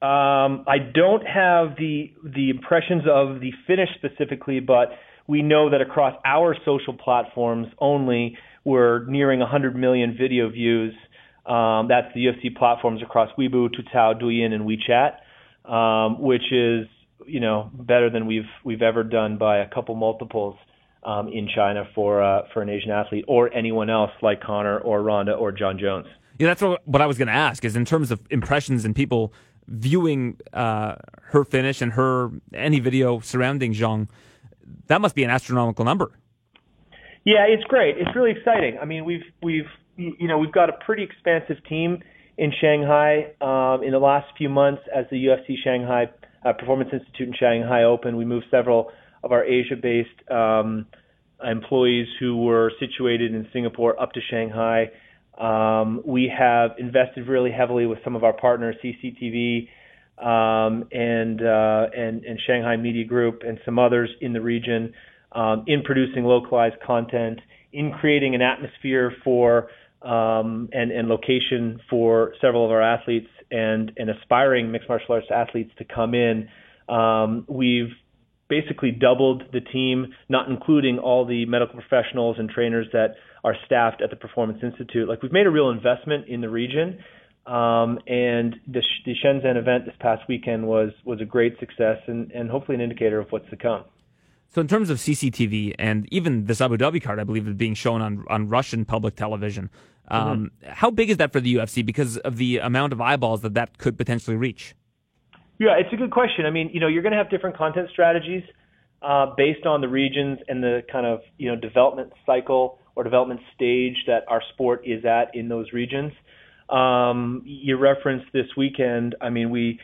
Um, I don't have the the impressions of the finish specifically, but we know that across our social platforms only, we're nearing 100 million video views. Um, that's the UFC platforms across Weibo, Toutiao, Douyin, and WeChat, um, which is you know better than we've we've ever done by a couple multiples um, in China for uh, for an Asian athlete or anyone else like Conor or Ronda or Jon Jones. Yeah, that's what, what I was going to ask. Is in terms of impressions and people viewing uh, her finish and her any video surrounding Zhang, that must be an astronomical number. Yeah, it's great. It's really exciting. I mean, we've we've you know we've got a pretty expansive team in Shanghai um, in the last few months as the UFC Shanghai uh, Performance Institute in Shanghai opened. We moved several of our Asia-based um, employees who were situated in Singapore up to Shanghai. Um, we have invested really heavily with some of our partners, CCTV um, and, uh, and and Shanghai Media Group, and some others in the region, um, in producing localized content, in creating an atmosphere for um, and, and location for several of our athletes and, and aspiring mixed martial arts athletes to come in. Um, we've basically doubled the team, not including all the medical professionals and trainers that are staffed at the Performance Institute. Like we've made a real investment in the region. Um, and the, the Shenzhen event this past weekend was was a great success and, and hopefully an indicator of what's to come. So, in terms of CCTV and even this Abu Dhabi card, I believe is being shown on on Russian public television. Um, mm-hmm. How big is that for the UFC because of the amount of eyeballs that that could potentially reach? Yeah, it's a good question. I mean, you know, you're going to have different content strategies uh, based on the regions and the kind of you know development cycle or development stage that our sport is at in those regions. Um, you referenced this weekend. I mean, we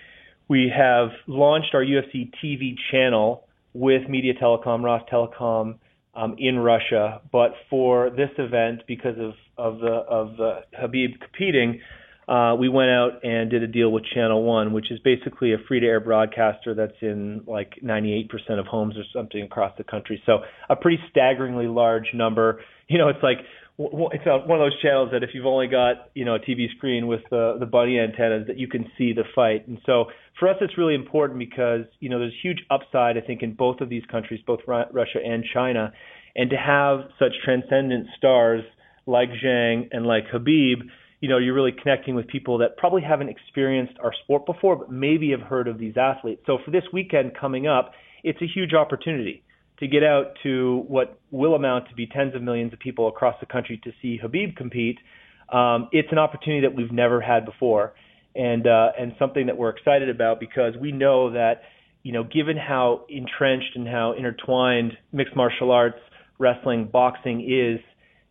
we have launched our UFC TV channel with Media Telecom, Rostelecom um, in Russia, but for this event, because of of the of the Khabib competing, uh, we went out and did a deal with Channel One, which is basically a free-to-air broadcaster that's in like 98% of homes or something across the country. So a pretty staggeringly large number. You know, it's like it's uh, one of those channels that if you've only got you know a TV screen with the the bunny antennas that you can see the fight. And so for us, it's really important because you know there's huge upside I think in both of these countries, both Russia and China, and to have such transcendent stars like Zhang and like Khabib, you know, you're really connecting with people that probably haven't experienced our sport before, but maybe have heard of these athletes. So for this weekend coming up, it's a huge opportunity to get out to what will amount to be tens of millions of people across the country to see Khabib compete. Um, it's an opportunity that we've never had before, and uh, and something that we're excited about because we know that you know, given how entrenched and how intertwined mixed martial arts, wrestling, boxing is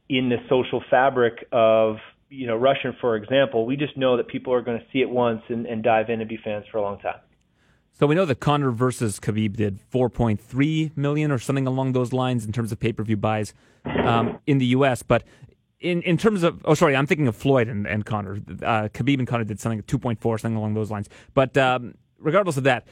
in the social fabric of you know Russian, for example, we just know that people are going to see it once and, and dive in and be fans for a long time. So we know that Conor versus Khabib did 4.3 million or something along those lines in terms of pay-per-view buys um, in the U.S. But in, in terms of oh sorry, I'm thinking of Floyd and, and Conor. Uh, Khabib and Conor did something 2.4 something along those lines. But um, regardless of that,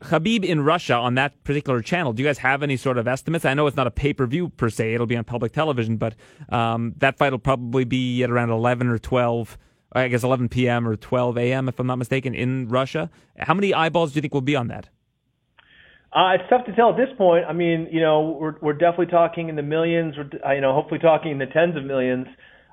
Khabib in Russia on that particular channel. Do you guys have any sort of estimates? I know it's not a pay per view per se; it'll be on public television, but um, that fight will probably be at around 11 or 12. I guess 11 p.m. or 12 a.m. if I'm not mistaken in Russia. How many eyeballs do you think will be on that? Uh, it's tough to tell at this point. I mean, you know, we're we're definitely talking in the millions. We're uh, you know, hopefully talking in the tens of millions.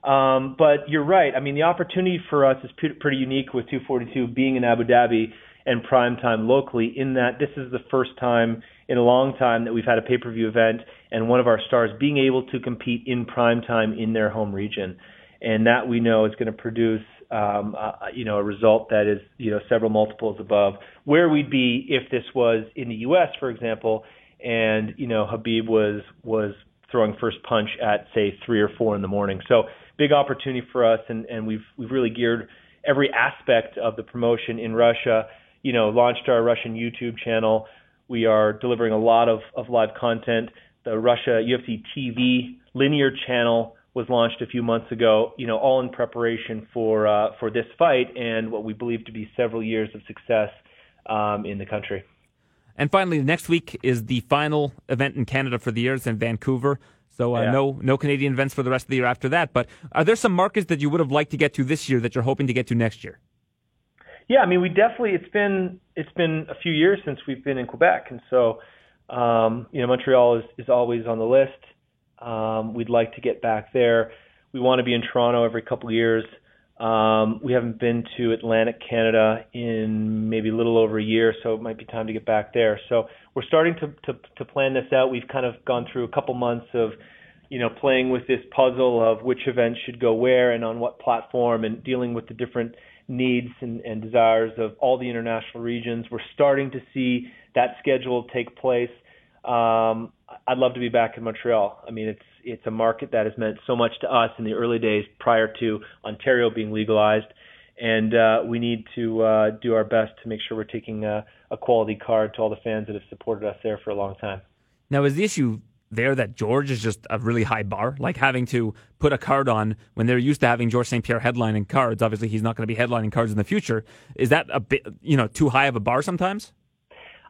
Um, but you're right. I mean, the opportunity for us is pretty unique with 242 being in Abu Dhabi and prime time locally in that this is the first time in a long time that we've had a pay-per-view event and one of our stars being able to compete in prime time in their home region. And that we know is going to produce um, uh, you know, a result that is, you know, several multiples above where we'd be if this was in the U.S., for example, and you know, Khabib was was throwing first punch at say three or four in the morning. So big opportunity for us, and and we've we've really geared every aspect of the promotion in Russia you know, launched our Russian YouTube channel. We are delivering a lot of, of live content. The Russia UFC TV linear channel was launched a few months ago, you know, all in preparation for uh, for this fight and what we believe to be several years of success um, in the country. And finally, next week is the final event in Canada for the year. It's in Vancouver. So uh, yeah. no no Canadian events for the rest of the year after that. But are there some markets that you would have liked to get to this year that you're hoping to get to next year? Yeah, I mean, we definitely it's been it's been a few years since we've been in Quebec, and so um, you know Montreal is is always on the list. Um, we'd like to get back there. We want to be in Toronto every couple of years. Um, we haven't been to Atlantic Canada in maybe a little over a year, so it might be time to get back there. So we're starting to, to, to plan this out. We've kind of gone through a couple months of, you know, playing with this puzzle of which events should go where and on what platform, and dealing with the different needs and, and desires of all the international regions. We're starting to see that schedule take place. Um, I'd love to be back in Montreal. I mean, it's it's a market that has meant so much to us in the early days prior to Ontario being legalized, and uh, we need to uh, do our best to make sure we're taking a, a quality card to all the fans that have supported us there for a long time. Now, is the issue there that George is just a really high bar, like having to put a card on when they're used to having George St. Pierre headlining cards. Obviously, he's not going to be headlining cards in the future. Is that a bit, you know, too high of a bar sometimes?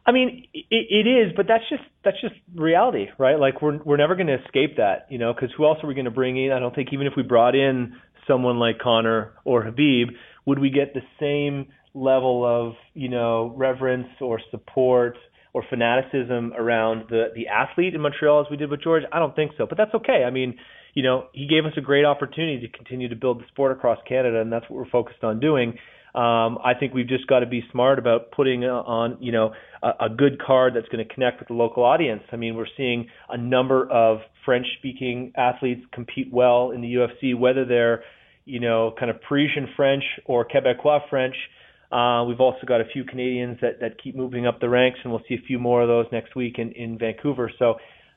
I mean, it, it is, but that's just that's just reality, right? Like we're we're never going to escape that, you know, because who else are we going to bring in? I don't think even if we brought in someone like Conor or Khabib, would we get the same level of you know reverence or support or fanaticism around the the athlete in Montreal as we did with George? I don't think so, but that's okay. I mean, you know, he gave us a great opportunity to continue to build the sport across Canada, and that's what we're focused on doing. Um, I think we've just got to be smart about putting on, you know, a, a good card that's going to connect with the local audience. I mean, we're seeing a number of French-speaking athletes compete well in the UFC, whether they're, you know, kind of Parisian French or Quebecois French. Uh, we've also got a few Canadians that, that keep moving up the ranks, and we'll see a few more of those next week in, in Vancouver. So,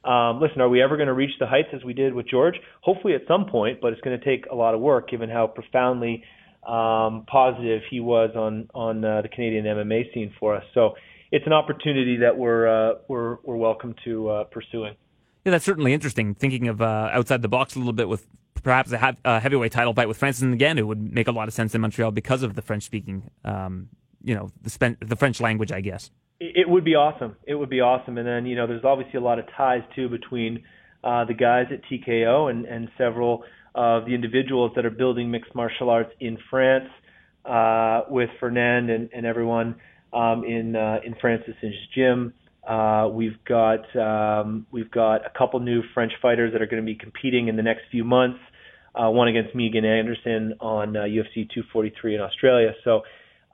um, listen, are we ever going to reach the heights as we did with George? Hopefully at some point, but it's going to take a lot of work given how profoundly um, positive he was on on uh, the Canadian MMA scene for us. So it's an opportunity that we're uh, we're we're welcome to uh, pursuing. Yeah, that's certainly interesting. Thinking of uh, outside the box a little bit with perhaps a, a heavyweight title fight with Francis Ngannou would make a lot of sense in Montreal because of the French speaking, um, you know, the, the French language, I guess. It would be awesome. It would be awesome. And then, you know, there's obviously a lot of ties too between uh, the guys at TKO and, and several of the individuals that are building mixed martial arts in France uh, with Fernand and, and everyone um, in uh, in Francis's gym. Uh, we've got um, we've got a couple new French fighters that are going to be competing in the next few months uh, one against Megan Anderson on uh, UFC 243 in Australia. So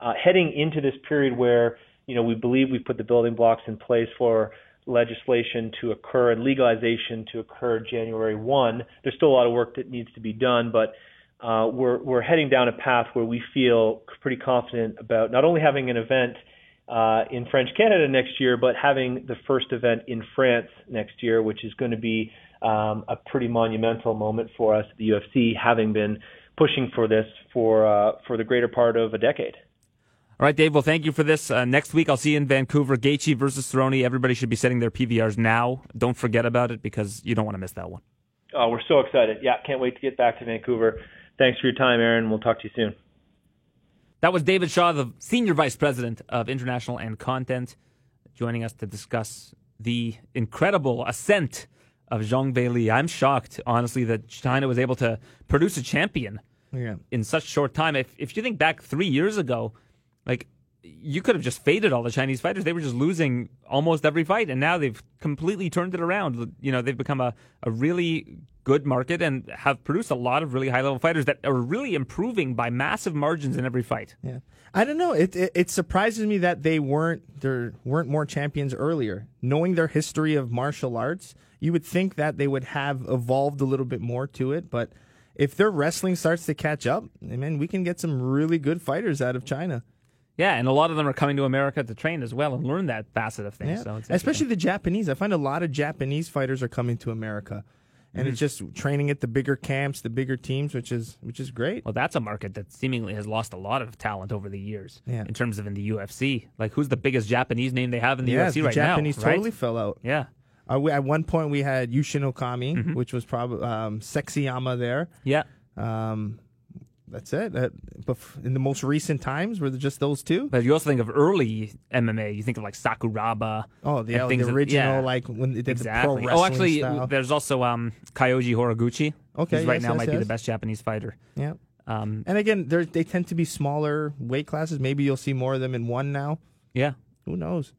uh, heading into this period where you know we believe we've put the building blocks in place for legislation to occur and legalization to occur January 1. There's still a lot of work that needs to be done, but uh, we're we're heading down a path where we feel pretty confident about not only having an event uh, in French Canada next year, but having the first event in France next year, which is going to be um, a pretty monumental moment for us at the UFC, having been pushing for this for uh, for the greater part of a decade. All right, Dave. Well, thank you for this. Uh, next week, I'll see you in Vancouver. Gaethje versus Cerrone. Everybody should be setting their PVRs now. Don't forget about it because you don't want to miss that one. Oh, we're so excited. Yeah, can't wait to get back to Vancouver. Thanks for your time, Aaron. We'll talk to you soon. That was David Shaw, the Senior Vice President of International and Content, joining us to discuss the incredible ascent of Zhang Weili. I'm shocked, honestly, that China was able to produce a champion yeah. in such short time. If if you think back three years ago, like you could have just faded all the Chinese fighters. They were just losing almost every fight, and now they've completely turned it around. You know, they've become a, a really good market and have produced a lot of really high level fighters that are really improving by massive margins in every fight. Yeah, I don't know. It, it, it surprises me that they weren't there weren't more champions earlier. Knowing their history of martial arts, you would think that they would have evolved a little bit more to it, but. If their wrestling starts to catch up, I mean, we can get some really good fighters out of China. Yeah, and a lot of them are coming to America to train as well and learn that facet of things. Yeah. So Especially the Japanese. I find a lot of Japanese fighters are coming to America. And mm-hmm. it's just training at the bigger camps, the bigger teams, which is which is great. Well, that's a market that seemingly has lost a lot of talent over the years. Yeah. In terms of in the UFC, like who's the biggest Japanese name they have in the yeah, UFC the right Japanese now? Japanese totally fell out. Yeah. Uh, we, at one point, we had Yushin Okami, mm-hmm. which was probably um, Sexyama there. Yeah. Um, that's it. That, in the most recent times, were just those two? But you also think of early MMA. You think of like Sakuraba. Oh, the, the original, that, yeah. like when they did exactly. the pro wrestling. Oh, actually, style. there's also um, Kyoji Horiguchi. Okay, yes, right now yes, might yes. be the best Japanese fighter. Yeah. Um, and again, they tend to be smaller weight classes. Maybe you'll see more of them in one now. Yeah. Who knows?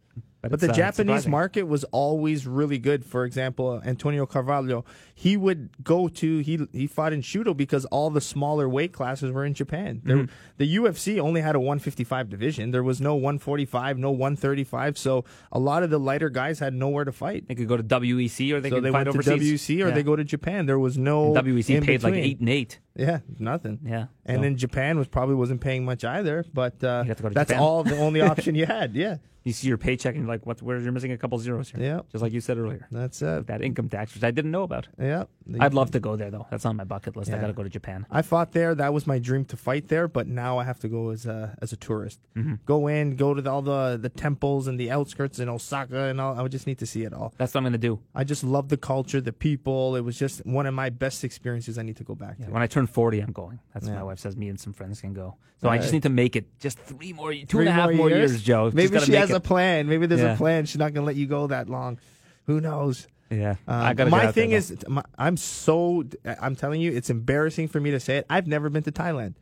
But, but the uh, Japanese market was always really good. For example, Antonio Carvalho, he would go to he he fought in Shooto because all the smaller weight classes were in Japan. There, mm-hmm. The UFC only had a 155 division. There was no 145, no 135. So a lot of the lighter guys had nowhere to fight. They could go to WEC or they so could they fight went overseas. to WEC or yeah. they go to Japan. There was no and WEC paid between. like eight and eight. Yeah, nothing. Yeah, and so. then Japan was probably wasn't paying much either. But uh, that's Japan. all the only option you had. Yeah. You see your paycheck and you're like, what? Where you're missing a couple zeros here. Yeah. Just like you said earlier. That's it. That income tax, which I didn't know about. Yeah. I'd love to go there though. That's on my bucket list. I got to go to Japan. I fought there. That was my dream to fight there, but now I have to go as a as a tourist. Mm-hmm. Go in, go to the, all the the temples and the outskirts in Osaka, and all. I would just need to see it all. That's what I'm going to do. I just love the culture, the people. It was just one of my best experiences. I need to go back to. When I turn 40, I'm going. That's what my wife says. Me and some friends can go. So I just Right. need to make it just three more, two Three and a half more years, Joe. Maybe she has it. a plan. Maybe there's Yeah. A plan. She's not gonna let you go that long. Who knows? Yeah, Um, I got my thing is, my, I'm so. I'm telling you, it's embarrassing for me to say it. I've never been to Thailand.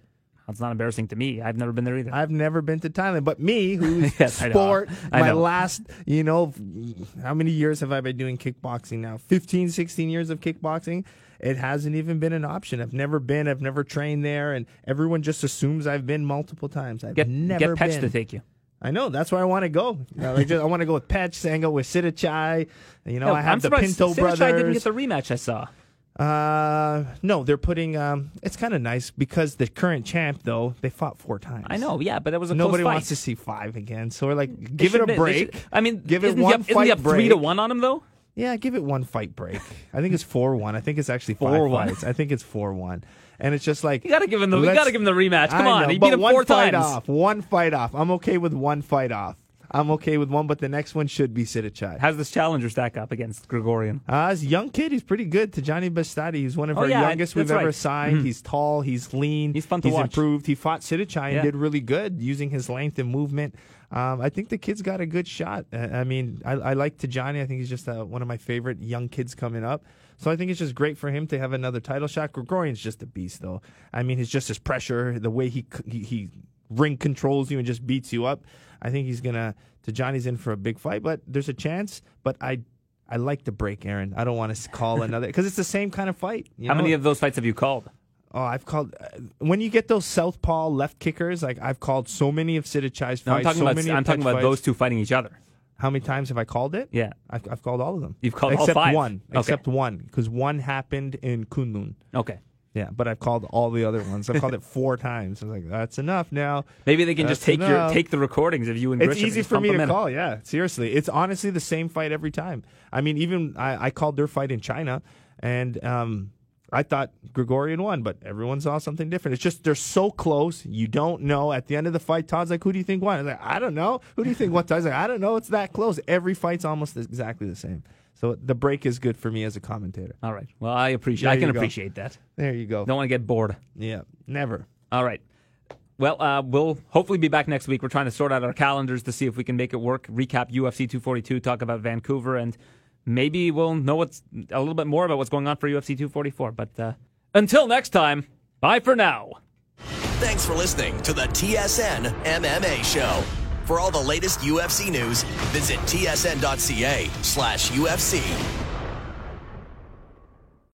it's not embarrassing to me. I've never been there either. I've never been to Thailand, but me, who's Yes, I sport, I my know. last, you know, how many years have I been doing kickboxing now? 15, 16 years of kickboxing. It hasn't even been an option. I've never been. I've never trained there, and everyone just assumes I've been multiple times. I've get never get Petch been. to take you. I know. That's where I want to go. You know, like just, I want to go with Petch, Sango with Sitthichai. You know, I have I'm the surprised Pinto Sinichai brothers. didn't get the rematch I saw. Uh, no, they're putting. Um, it's kind of nice because the current champ, though, they fought four times. I know, yeah, but that was a Nobody close fight. wants to see five again. So we're like, give it a break. should- I mean, give it one up, isn't fight he up three to one on him though? Yeah, give it one fight break. I think it's four one. I think it's actually five 4-1. fights. I think it's four one. And it's just like You got to give him the. You got to give him the rematch. Come I on, he beat him one four fight times. off. One fight off. I'm okay with one fight off. I'm okay with one, but the next one should be Sitthichai. How's this challenger stack up against Grigorian? Uh, as young kid, he's pretty good. Tijani Beztati, he's one of Oh, our yeah, youngest we've that's ever right. signed. Mhm. He's tall, he's lean, He's fun to he's watch. improved. He fought Sitthichai and Yeah. did really good using his length and movement. Um, I think the kid's got a good shot. Uh, I mean, I, I like Tijani. I think he's just uh, one of my favorite young kids coming up. So I think it's just great for him to have another title shot. Grigorian's just a beast, though. I mean, he's just his pressure, the way he he, he ring controls you and just beats you up. I think he's gonna. Tijani's in for a big fight, but there's a chance. But I I like the break, Aaron. I don't want to call another because it's the same kind of fight. How know? many of those fights have you called? Oh, I've called uh, when you get those southpaw left kickers. Like I've called so many of fights. No, I'm talking so about. I'm talking about fights. those two fighting each other. How many times have I called it? Yeah. I've, I've called all of them. You've called all except five? one. Okay. Except one, because one happened in Kunlun. Okay. Yeah, but I've called all the other ones. I've called it four times. I was like, that's enough now. Maybe they can just take your take the recordings of you and It's Grisham and easy just for me to call. Yeah, seriously, it's honestly the same fight every time. I mean, even I, I called their fight in China, and um, I thought Grigorian won, but everyone saw something different. It's just they're so close. You don't know. At the end of the fight, Todd's like, "Who do you think won?" I was like, "I don't know." Who do you think won? Todd's like, "I don't know." It's that close. Every fight's almost exactly the same. So the break is good for me as a commentator. All right. Well, I appreciate. There I can appreciate that. There you go. Don't want to get bored. Yeah, never. All right. Well, uh, we'll hopefully be back next week. We're trying to sort out our calendars to see if we can make it work. Recap UFC 242, talk about Vancouver, and maybe we'll know what's a little bit more about what's going on for UFC 244. But uh, until next time, bye for now. Thanks for listening to the TSN MMA Show. For all the latest UFC news, visit tsn.ca slash UFC.